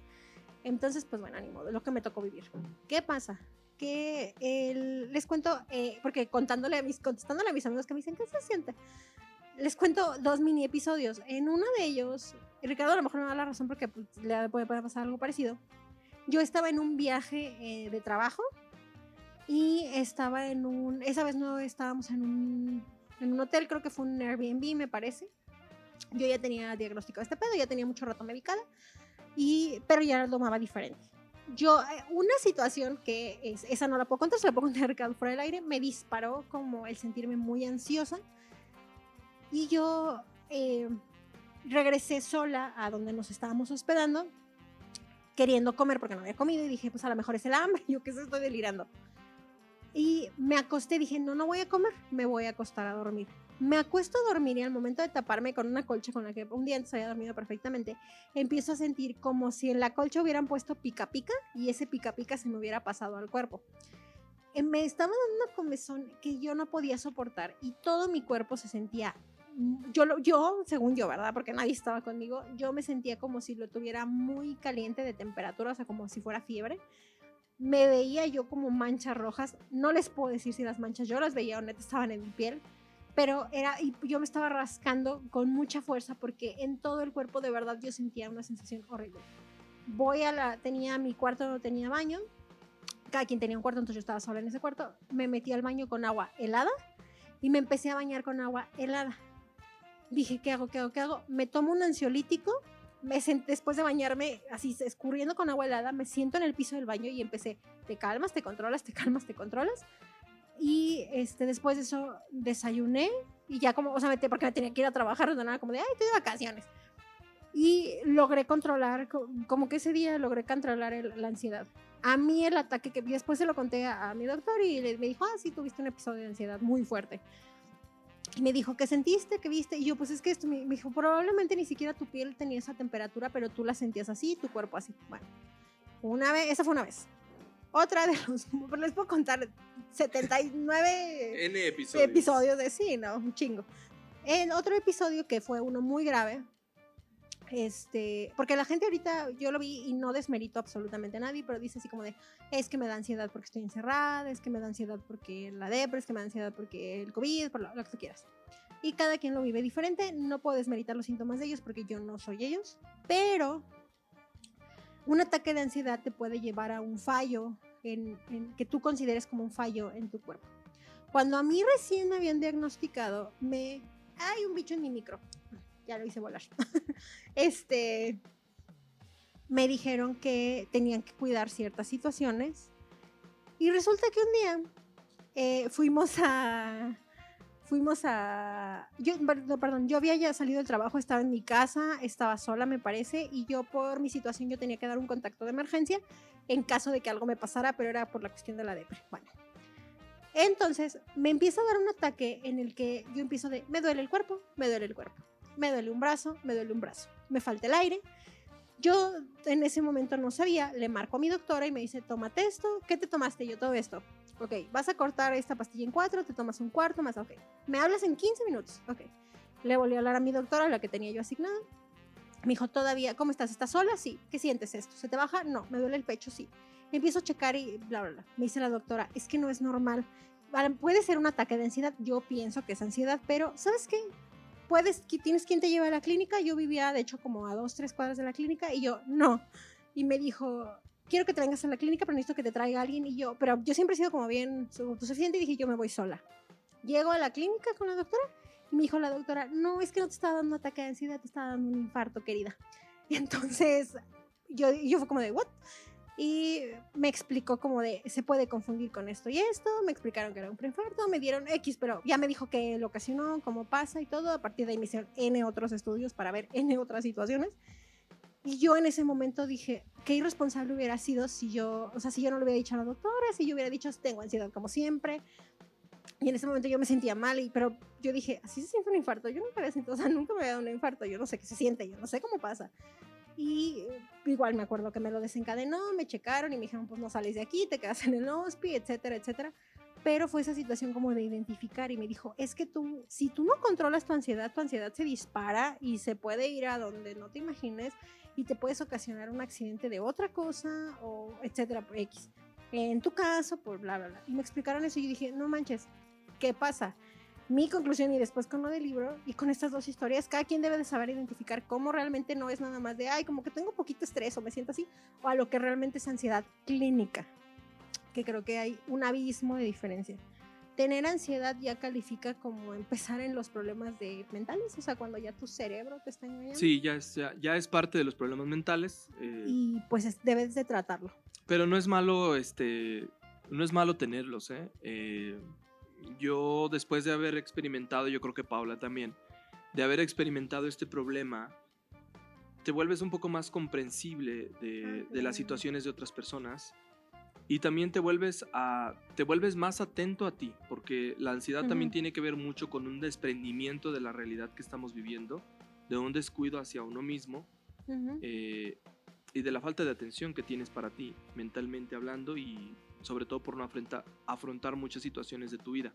Entonces, pues bueno, ánimo, de lo que me tocó vivir. ¿Qué pasa? Que les cuento, eh, porque contándole a mis, contestándole a mis amigos que me dicen, ¿qué se siente? Les cuento dos mini episodios. En uno de ellos, Ricardo a lo mejor me da la razón porque pues, le puede pasar algo parecido. Yo estaba en un viaje eh, de trabajo y estaba en un, esa vez no estábamos en un, en un hotel, creo que fue un Airbnb, me parece. Yo ya tenía diagnóstico de este pedo, ya tenía mucho rato medicada, y, pero ya lo tomaba diferente. Yo, eh, una situación que es, esa no la puedo contar, se la puedo contar Ricardo fuera del aire, me disparó como el sentirme muy ansiosa y yo eh, regresé sola a donde nos estábamos hospedando queriendo comer porque no había comido y dije, pues a lo mejor es el hambre, yo que sé, estoy delirando. Y me acosté, dije, no, no voy a comer, me voy a acostar a dormir. Me acuesto a dormir y al momento de taparme con una colcha con la que un día antes había dormido perfectamente, empiezo a sentir como si en la colcha hubieran puesto pica pica y ese pica pica se me hubiera pasado al cuerpo. Eh, Me estaba dando una comezón que yo no podía soportar y todo mi cuerpo se sentía yo, yo, según yo, ¿verdad? Porque nadie estaba conmigo, yo me sentía como si lo tuviera muy caliente de temperatura, o sea, como si fuera fiebre. Me veía yo como manchas rojas, no les puedo decir si las manchas yo las veía o neta estaban en mi piel, pero era, y yo me estaba rascando con mucha fuerza porque en todo el cuerpo de verdad yo sentía una sensación horrible. Voy a la, tenía mi cuarto, no tenía baño, cada quien tenía un cuarto, entonces yo estaba sola en ese cuarto, me metí al baño con agua helada y me empecé a bañar con agua helada dije, ¿qué hago? ¿Qué hago? ¿Qué hago? Me tomo un ansiolítico, me sent- después de bañarme así escurriendo con agua helada, me siento en el piso del baño y empecé, te calmas, te controlas, te calmas, te controlas. Y este, después de eso desayuné y ya como, o sea, me te- porque me tenía que ir a trabajar, no nada como de, ay, estoy de vacaciones. Y logré controlar, co- como que ese día logré controlar el- la ansiedad. A mí el ataque que después se lo conté a, a mi doctor y le- me dijo, ah, sí, tuviste un episodio de ansiedad muy fuerte. Y me dijo, ¿qué sentiste? ¿Qué viste? Y yo, pues es que esto, me, me dijo, probablemente ni siquiera tu piel tenía esa temperatura, pero tú la sentías así, tu cuerpo así. Bueno, una vez, esa fue una vez. Otra de los, les puedo contar 79 N episodios. episodios de sí, ¿no? Un chingo. El otro episodio que fue uno muy grave, este, porque la gente ahorita, yo lo vi y no desmerito absolutamente a nadie, pero dice así como de, es que me da ansiedad porque estoy encerrada, es que me da ansiedad porque la depre, es que me da ansiedad porque el COVID, por lo, lo que tú quieras. Y cada quien lo vive diferente, no puedo desmeritar los síntomas de ellos porque yo no soy ellos, pero un ataque de ansiedad te puede llevar a un fallo en, en- que tú consideres como un fallo en tu cuerpo. Cuando a mí recién me habían diagnosticado, me... Hay un bicho en mi micro. Ya lo hice volar. este... Me dijeron que tenían que cuidar ciertas situaciones. Y resulta que un día eh, fuimos a... Fuimos a... Yo, perdón, yo había ya salido del trabajo, estaba en mi casa, estaba sola, me parece, y yo por mi situación yo tenía que dar un contacto de emergencia en caso de que algo me pasara, pero era por la cuestión de la depre. Bueno, entonces me empieza a dar un ataque en el que yo empiezo de, me duele el cuerpo, me duele el cuerpo, me duele un brazo, me duele un brazo, me falta el aire. Yo en ese momento no sabía, le marco a mi doctora y me dice, tómate esto, ¿qué te tomaste? Yo todo esto. Ok, vas a cortar esta pastilla en cuatro, te tomas un cuarto más, ok. Me hablas en 15 minutos, ok. Le volví a hablar a mi doctora, la que tenía yo asignada. Me dijo, todavía, ¿cómo estás? ¿Estás sola? Sí. ¿Qué sientes esto? ¿Se te baja? No. ¿Me duele el pecho? Sí. Empiezo a checar y bla, bla, bla. Me dice la doctora, es que no es normal. Puede ser un ataque de ansiedad. Yo pienso que es ansiedad, pero ¿sabes qué? Puedes, tienes quien te lleve a la clínica. Yo vivía, de hecho, como a dos, tres cuadras de la clínica y yo, no. Y me dijo, quiero que te vengas a la clínica, pero necesito que te traiga alguien. Y yo, pero yo siempre he sido como bien autosuficiente y dije, yo me voy sola. Llego a la clínica con la doctora y me dijo la doctora, no, es que no te está dando un ataque de ansiedad, te está dando un infarto, querida. Y entonces yo, yo fue como de, ¿what? Y me explicó como de, se puede confundir con esto y esto, me explicaron que era un preinfarto, me dieron X, pero ya me dijo que lo ocasionó, cómo pasa y todo, a partir de ahí me hicieron N otros estudios para ver N otras situaciones. Y yo en ese momento dije, qué irresponsable hubiera sido si yo, o sea, si yo no le hubiera dicho a la doctora, si yo hubiera dicho, tengo ansiedad como siempre. Y en ese momento yo me sentía mal, y, pero yo dije, así se siente un infarto. Yo nunca había sentido, o sea, nunca me había dado un infarto. Yo no sé qué se siente, yo no sé cómo pasa. Y eh, igual me acuerdo que me lo desencadenó, me checaron y me dijeron, pues no sales de aquí, te quedas en el hospital, etcétera, etcétera. pero fue esa situación como de identificar y me dijo, es que tú, si tú no controlas tu ansiedad, tu ansiedad se dispara y se puede ir a donde no te imagines y te puedes ocasionar un accidente de otra cosa o etcétera, por X. En tu caso, por bla, bla, bla. Y me explicaron eso y yo dije, no manches, ¿qué pasa? Mi conclusión y después con lo del libro y con estas dos historias, cada quien debe de saber identificar cómo realmente no es nada más de, ay, como que tengo poquito estrés o me siento así, o a lo que realmente es ansiedad clínica que creo que hay un abismo de diferencia. Tener ansiedad ya califica como empezar en los problemas de mentales, o sea, cuando ya tu cerebro te está engañando. Sí, ya es, ya, es parte de los problemas mentales. Eh, y pues debes de tratarlo. Pero no es malo, este, no es malo tenerlos, ¿eh? ¿eh? Yo después de haber experimentado, yo creo que Paula también, de haber experimentado este problema, te vuelves un poco más comprensible de, de las situaciones de otras personas y también te vuelves a te vuelves más atento a ti porque la ansiedad también tiene que ver mucho con un desprendimiento de la realidad que estamos viviendo de un descuido hacia uno mismo eh, y de la falta de atención que tienes para ti mentalmente hablando y sobre todo por no afrontar, afrontar muchas situaciones de tu vida.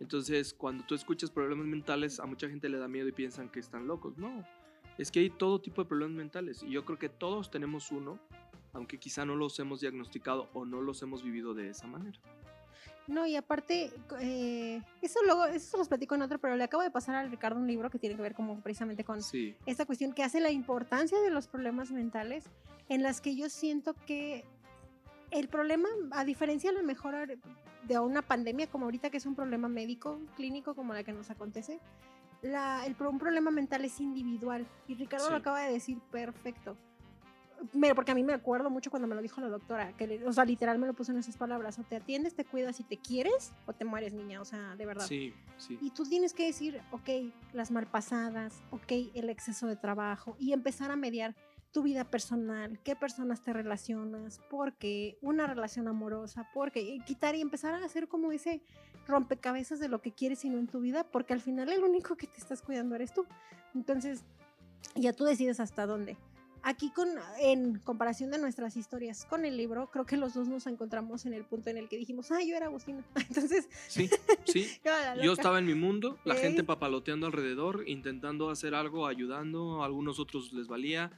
Entonces cuando tú escuchas problemas mentales a mucha gente le da miedo y piensan que están locos. No es que hay todo tipo de problemas mentales y yo creo que todos tenemos uno aunque quizá no los hemos diagnosticado o no los hemos vivido de esa manera. No, y aparte, eh, eso luego, eso los platico en otro, pero le acabo de pasar a Ricardo un libro que tiene que ver como precisamente con esta cuestión que hace la importancia de los problemas mentales, en las que yo siento que el problema, a diferencia a lo mejor de una pandemia como ahorita, que es un problema médico, clínico como la que nos acontece, la, el, un problema mental es individual. Y Ricardo lo acaba de decir perfecto porque a mí me acuerdo mucho cuando me lo dijo la doctora, que, o sea, literal me lo puso en esas palabras, o te atiendes, te cuidas y te quieres, o te mueres, niña, o sea, de verdad. Sí, sí. Y tú tienes que decir, ok, las malpasadas, ok, el exceso de trabajo, y empezar a mediar tu vida personal, qué personas te relacionas, por qué, una relación amorosa, por qué, y quitar y empezar a hacer como ese rompecabezas de lo que quieres y no en tu vida, porque al final el único que te estás cuidando eres tú. Entonces, ya tú decides hasta dónde aquí con, en comparación de nuestras historias con el libro, creo que los dos nos encontramos en el punto en el que dijimos, ah, yo era Agustina. Entonces... Sí, sí. yo estaba en mi mundo, la gente papaloteando alrededor, intentando hacer algo, ayudando, a algunos otros les valía.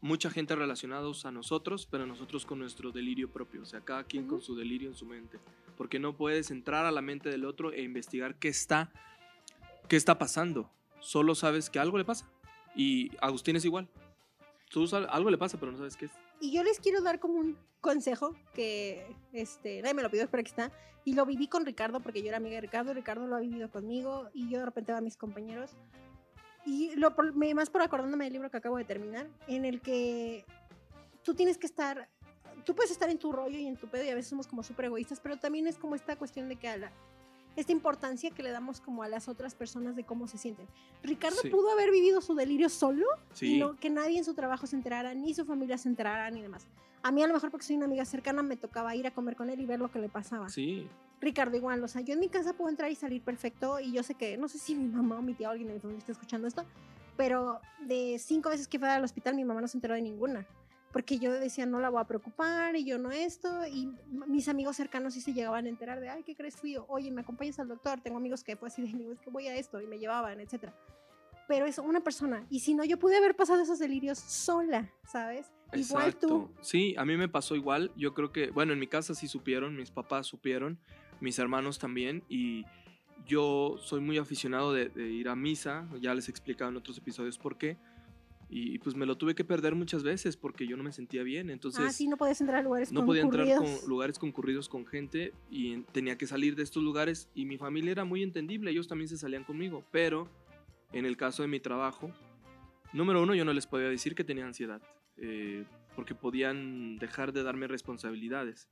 Mucha gente relacionados a nosotros, pero nosotros con nuestro delirio propio, o sea, cada quien con su delirio en su mente. Porque no puedes entrar a la mente del otro e investigar qué está, qué está pasando. Solo sabes que algo le pasa. Y Agustín es igual tú algo le pasa, pero no sabes qué es. Y yo les quiero dar como un consejo que este, nadie me lo pidió, pero aquí está. Y lo viví con Ricardo porque yo era amiga de Ricardo, Ricardo lo ha vivido conmigo y yo de repente a mis compañeros. Y lo, más por acordándome del libro que acabo de terminar, en el que tú tienes que estar, tú puedes estar en tu rollo y en tu pedo y a veces somos como súper egoístas, pero también es como esta cuestión de que a la, esta importancia que le damos como a las otras personas de cómo se sienten. Ricardo pudo haber vivido su delirio solo y no, que nadie en su trabajo se enterara, ni su familia se enterara, ni demás. A mí a lo mejor porque soy una amiga cercana me tocaba ir a comer con él y ver lo que le pasaba. Sí. Ricardo igual, o sea, yo en mi casa puedo entrar y salir perfecto y yo sé que, no sé si mi mamá o mi tía o alguien de mi familia está escuchando esto, pero de cinco veces que fue al hospital mi mamá no se enteró de ninguna porque yo decía, no la voy a preocupar y yo no esto, y mis amigos cercanos sí se llegaban a enterar de, ay, ¿qué crees fui Oye, ¿me acompañas al doctor? Tengo amigos que pues así de, es que voy a esto, y me llevaban, etcétera. Pero es una persona, y si no, yo pude haber pasado esos delirios sola, ¿sabes? Igual tú. Sí, a mí me pasó igual, yo creo que, bueno, en mi casa sí supieron, mis papás supieron, mis hermanos también, y yo soy muy aficionado de, de ir a misa, ya les he explicado en otros episodios por qué, y pues me lo tuve que perder muchas veces porque yo no me sentía bien. Entonces, ah, sí, no podías entrar a lugares no concurridos. No podía entrar con lugares concurridos con gente y tenía que salir de estos lugares y mi familia era muy entendible, ellos también se salían conmigo, pero en el caso de mi trabajo, número uno, yo no les podía decir que tenía ansiedad, eh, porque podían dejar de darme responsabilidades.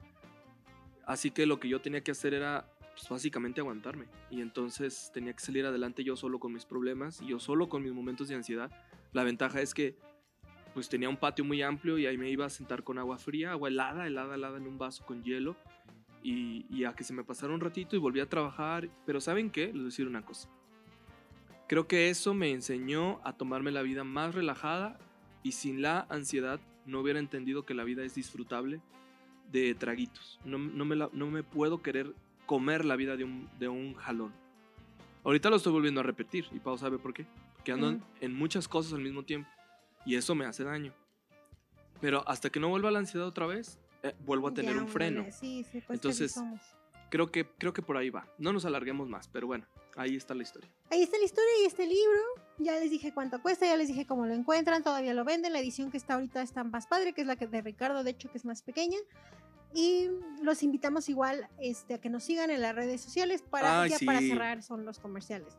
Así que lo que yo tenía que hacer era pues, básicamente aguantarme. Y entonces tenía que salir adelante yo solo con mis problemas y yo solo con mis momentos de ansiedad la ventaja es que pues tenía un patio muy amplio y ahí me iba a sentar con agua fría, agua helada, helada, helada en un vaso con hielo y, a que se me pasara un ratito y volví a trabajar. Pero ¿saben qué? Les voy a decir una cosa. Creo que eso me enseñó a tomarme la vida más relajada y sin la ansiedad no hubiera entendido que la vida es disfrutable de traguitos. No, me, no me puedo querer comer la vida de un, de un jalón. Ahorita lo estoy volviendo a repetir y Pau sabe por qué. Porque ando en- muchas cosas al mismo tiempo y eso me hace daño. Pero hasta que no vuelva la ansiedad otra vez, eh, vuelvo a tener Ya, un freno. Sí, sí, pues Entonces. Creo que, creo que por ahí va. No nos alarguemos más, pero bueno, ahí está la historia. Ahí está la historia y este libro. Ya les dije cuánto cuesta, ya les dije cómo lo encuentran, todavía lo venden. La edición que está ahorita está más padre, que es la que de Ricardo, de hecho, que es más pequeña. Y los invitamos igual este, a que nos sigan en las redes sociales para, Ay, ya para sí. cerrar son los comerciales.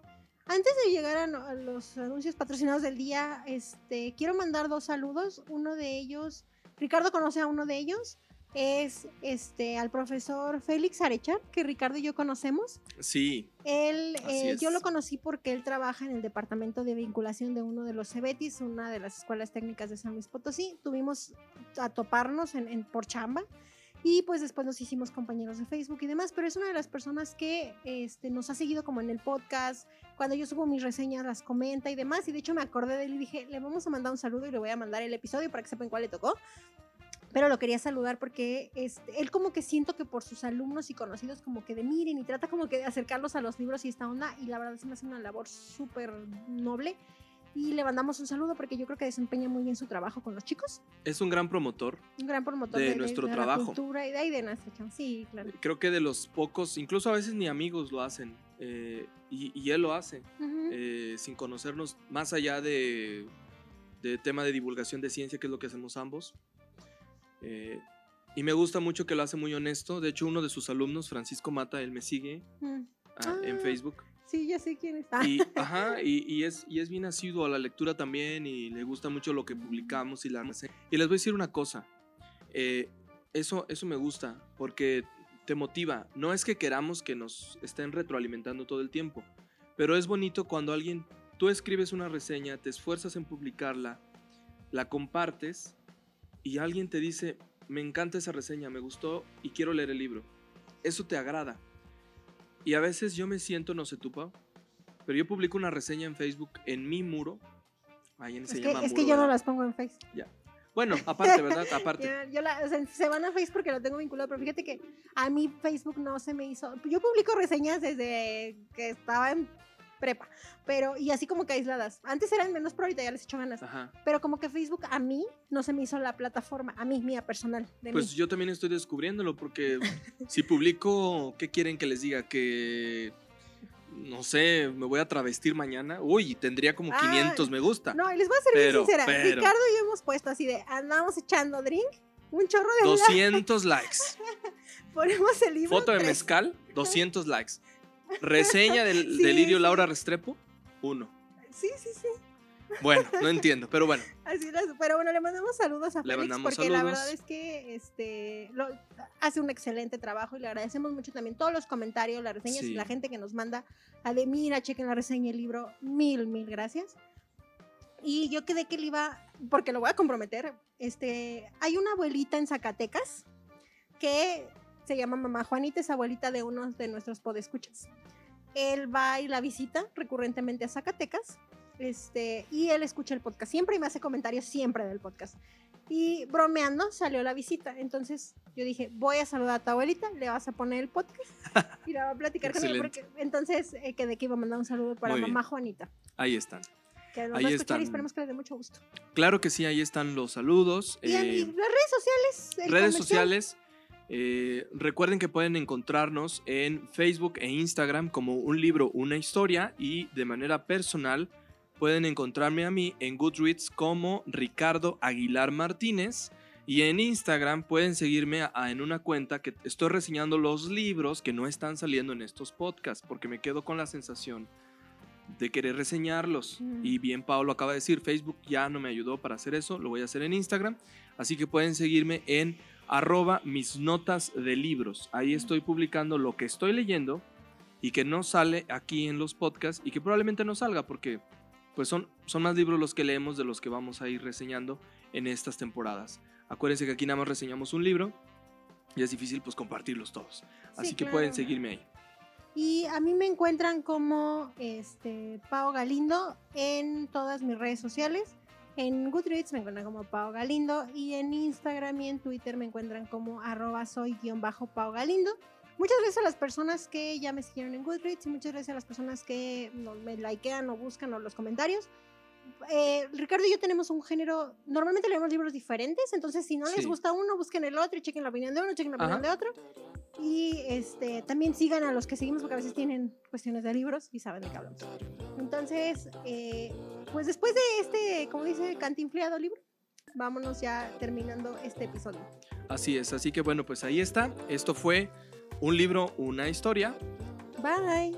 Antes de llegar a, a los anuncios patrocinados del día, este, quiero mandar dos saludos. Uno de ellos, Ricardo conoce a uno de ellos, es este, al profesor Félix Arechar, que Ricardo y yo conocemos. Sí, Él, eh, yo lo conocí porque él trabaja en el departamento de vinculación de uno de los CEBETIS, una de las escuelas técnicas de San Luis Potosí. Tuvimos a toparnos en, en- por chamba y pues después nos hicimos compañeros de Facebook y demás, pero es una de las personas que este, nos ha seguido como en el podcast. Cuando yo subo mis reseñas las comenta y demás. Y de hecho me acordé de él y dije, le vamos a mandar un saludo y le voy a mandar el episodio para que sepan cuál le tocó. Pero lo quería saludar porque este, él como que siento que por sus alumnos y conocidos como que de miren y trata como que de acercarlos a los libros y esta onda y la verdad se me hace una labor súper noble y le mandamos un saludo porque yo creo que desempeña muy bien su trabajo con los chicos, es un gran promotor. un gran promotor De de, nuestro la trabajo. cultura y de ahí de nuestra chamba. Sí, claro. Creo que de los pocos, incluso a veces ni amigos lo hacen. eh, y, y él lo hace, eh, sin conocernos, más allá de, de tema de divulgación de ciencia, que es lo que hacemos ambos. Eh, y me gusta mucho que lo hace muy honesto. De hecho, uno de sus alumnos, Francisco Mata, él me sigue Mm. ah, en Ah. Facebook. Sí, ya sé quién es. Y, ajá, y, y es, y es bien asiduo a la lectura también y le gusta mucho lo que publicamos y la. Y les voy a decir una cosa, eh, eso, eso me gusta porque te motiva. No es que queramos que nos estén retroalimentando todo el tiempo, pero es bonito cuando alguien, tú escribes una reseña, te esfuerzas en publicarla, la compartes y alguien te dice, me encanta esa reseña, me gustó y quiero leer el libro. Eso te agrada. Y a veces yo me siento, no sé tú, Pau, pero yo publico una reseña en Facebook en mi muro. Ahí en es se que, llama es que yo no las pongo en Facebook. Bueno, aparte, ¿verdad? Aparte. Ya, yo la- o sea, se van a Facebook porque lo tengo vinculado, pero fíjate que a mí Facebook no se me hizo. Yo publico reseñas desde que estaba en prepa, pero y así como que aisladas. Antes eran menos, pero ahorita ya les echo ganas. Ajá. Pero como que Facebook a mí no se me hizo la plataforma, a mí, mía personal. De Pues mí. yo también estoy descubriéndolo porque si publico, ¿qué quieren que les diga? Que, no sé, me voy a travestir mañana. Uy, tendría como Ah, 500 me gusta. No, y les voy a ser Pero, bien sincera. pero- Ricardo y yo hemos puesto así de andamos echando drink, un chorro de likes, 200 likes. ponemos el libro. Foto de tres. mezcal, 200 likes. Reseña del Sí, delirio sí. Laura Restrepo, uno. Sí, sí, sí. Bueno, no entiendo, pero bueno. Así las, pero bueno, le mandamos saludos a Le Félix porque la verdad es que este lo- hace un excelente trabajo y le agradecemos mucho también todos los comentarios, las reseñas Sí. y la gente que nos manda a de mira, chequen la reseña el libro, mil, mil gracias. Y yo quedé que le iba, porque lo voy a comprometer, este, hay una abuelita en Zacatecas que se llama Mamá Juanita, es abuelita de uno de nuestros podescuchas. Él va y la visita recurrentemente a Zacatecas este, y él escucha el podcast siempre y me hace comentarios siempre del podcast. Y bromeando salió la visita. Entonces yo dije, voy a saludar a tu abuelita, le vas a poner el podcast y la va a platicar con ella. Porque, entonces eh, quedé que iba a mandar un saludo para mamá Juanita, Ahí están. que Ahí va a escuchar y están. esperemos que le dé mucho gusto. Claro que sí, ahí están los saludos. Y, eh, y las redes sociales. redes comercial. sociales. Eh, recuerden que pueden encontrarnos en Facebook e Instagram como un libro, una historia y de manera personal pueden encontrarme a mí en Goodreads como Ricardo Aguilar Martínez y en Instagram pueden seguirme a- a- en una cuenta que estoy reseñando los libros que no están saliendo en estos podcasts porque me quedo con la sensación de querer reseñarlos Mm. y bien Pablo acaba de decir Facebook ya no me ayudó para hacer eso lo voy a hacer en Instagram así que pueden seguirme en arroba mis notas de libros. Ahí estoy publicando lo que estoy leyendo y que no sale aquí en los podcasts y que probablemente no salga porque pues son, son más libros los que leemos de los que vamos a ir reseñando en estas temporadas. Acuérdense que aquí nada más reseñamos un libro y es difícil pues compartirlos todos. Así Sí, que claro. pueden seguirme ahí. Y a mí me encuentran como este, Pau Galindo en todas mis redes sociales. En Goodreads me encuentran como Pau Galindo y en Instagram y en Twitter me encuentran como arroba soy guion bajo Pau Galindo. Muchas gracias a las personas que ya me siguieron en Goodreads y muchas gracias a las personas que me likean o buscan o los comentarios. Eh, Ricardo y yo tenemos un género, normalmente leemos libros diferentes, entonces si no les Sí. gusta uno, busquen el otro y chequen la opinión de uno, chequen la opinión Ajá. de otro. Y este, también sigan a los que seguimos porque a veces tienen cuestiones de libros y saben de qué hablamos. Entonces, eh, pues después de este, como dice, cantinfleado libro, vámonos ya terminando este episodio. Así es, así que bueno, pues ahí está. Esto fue un libro, una historia. Bye.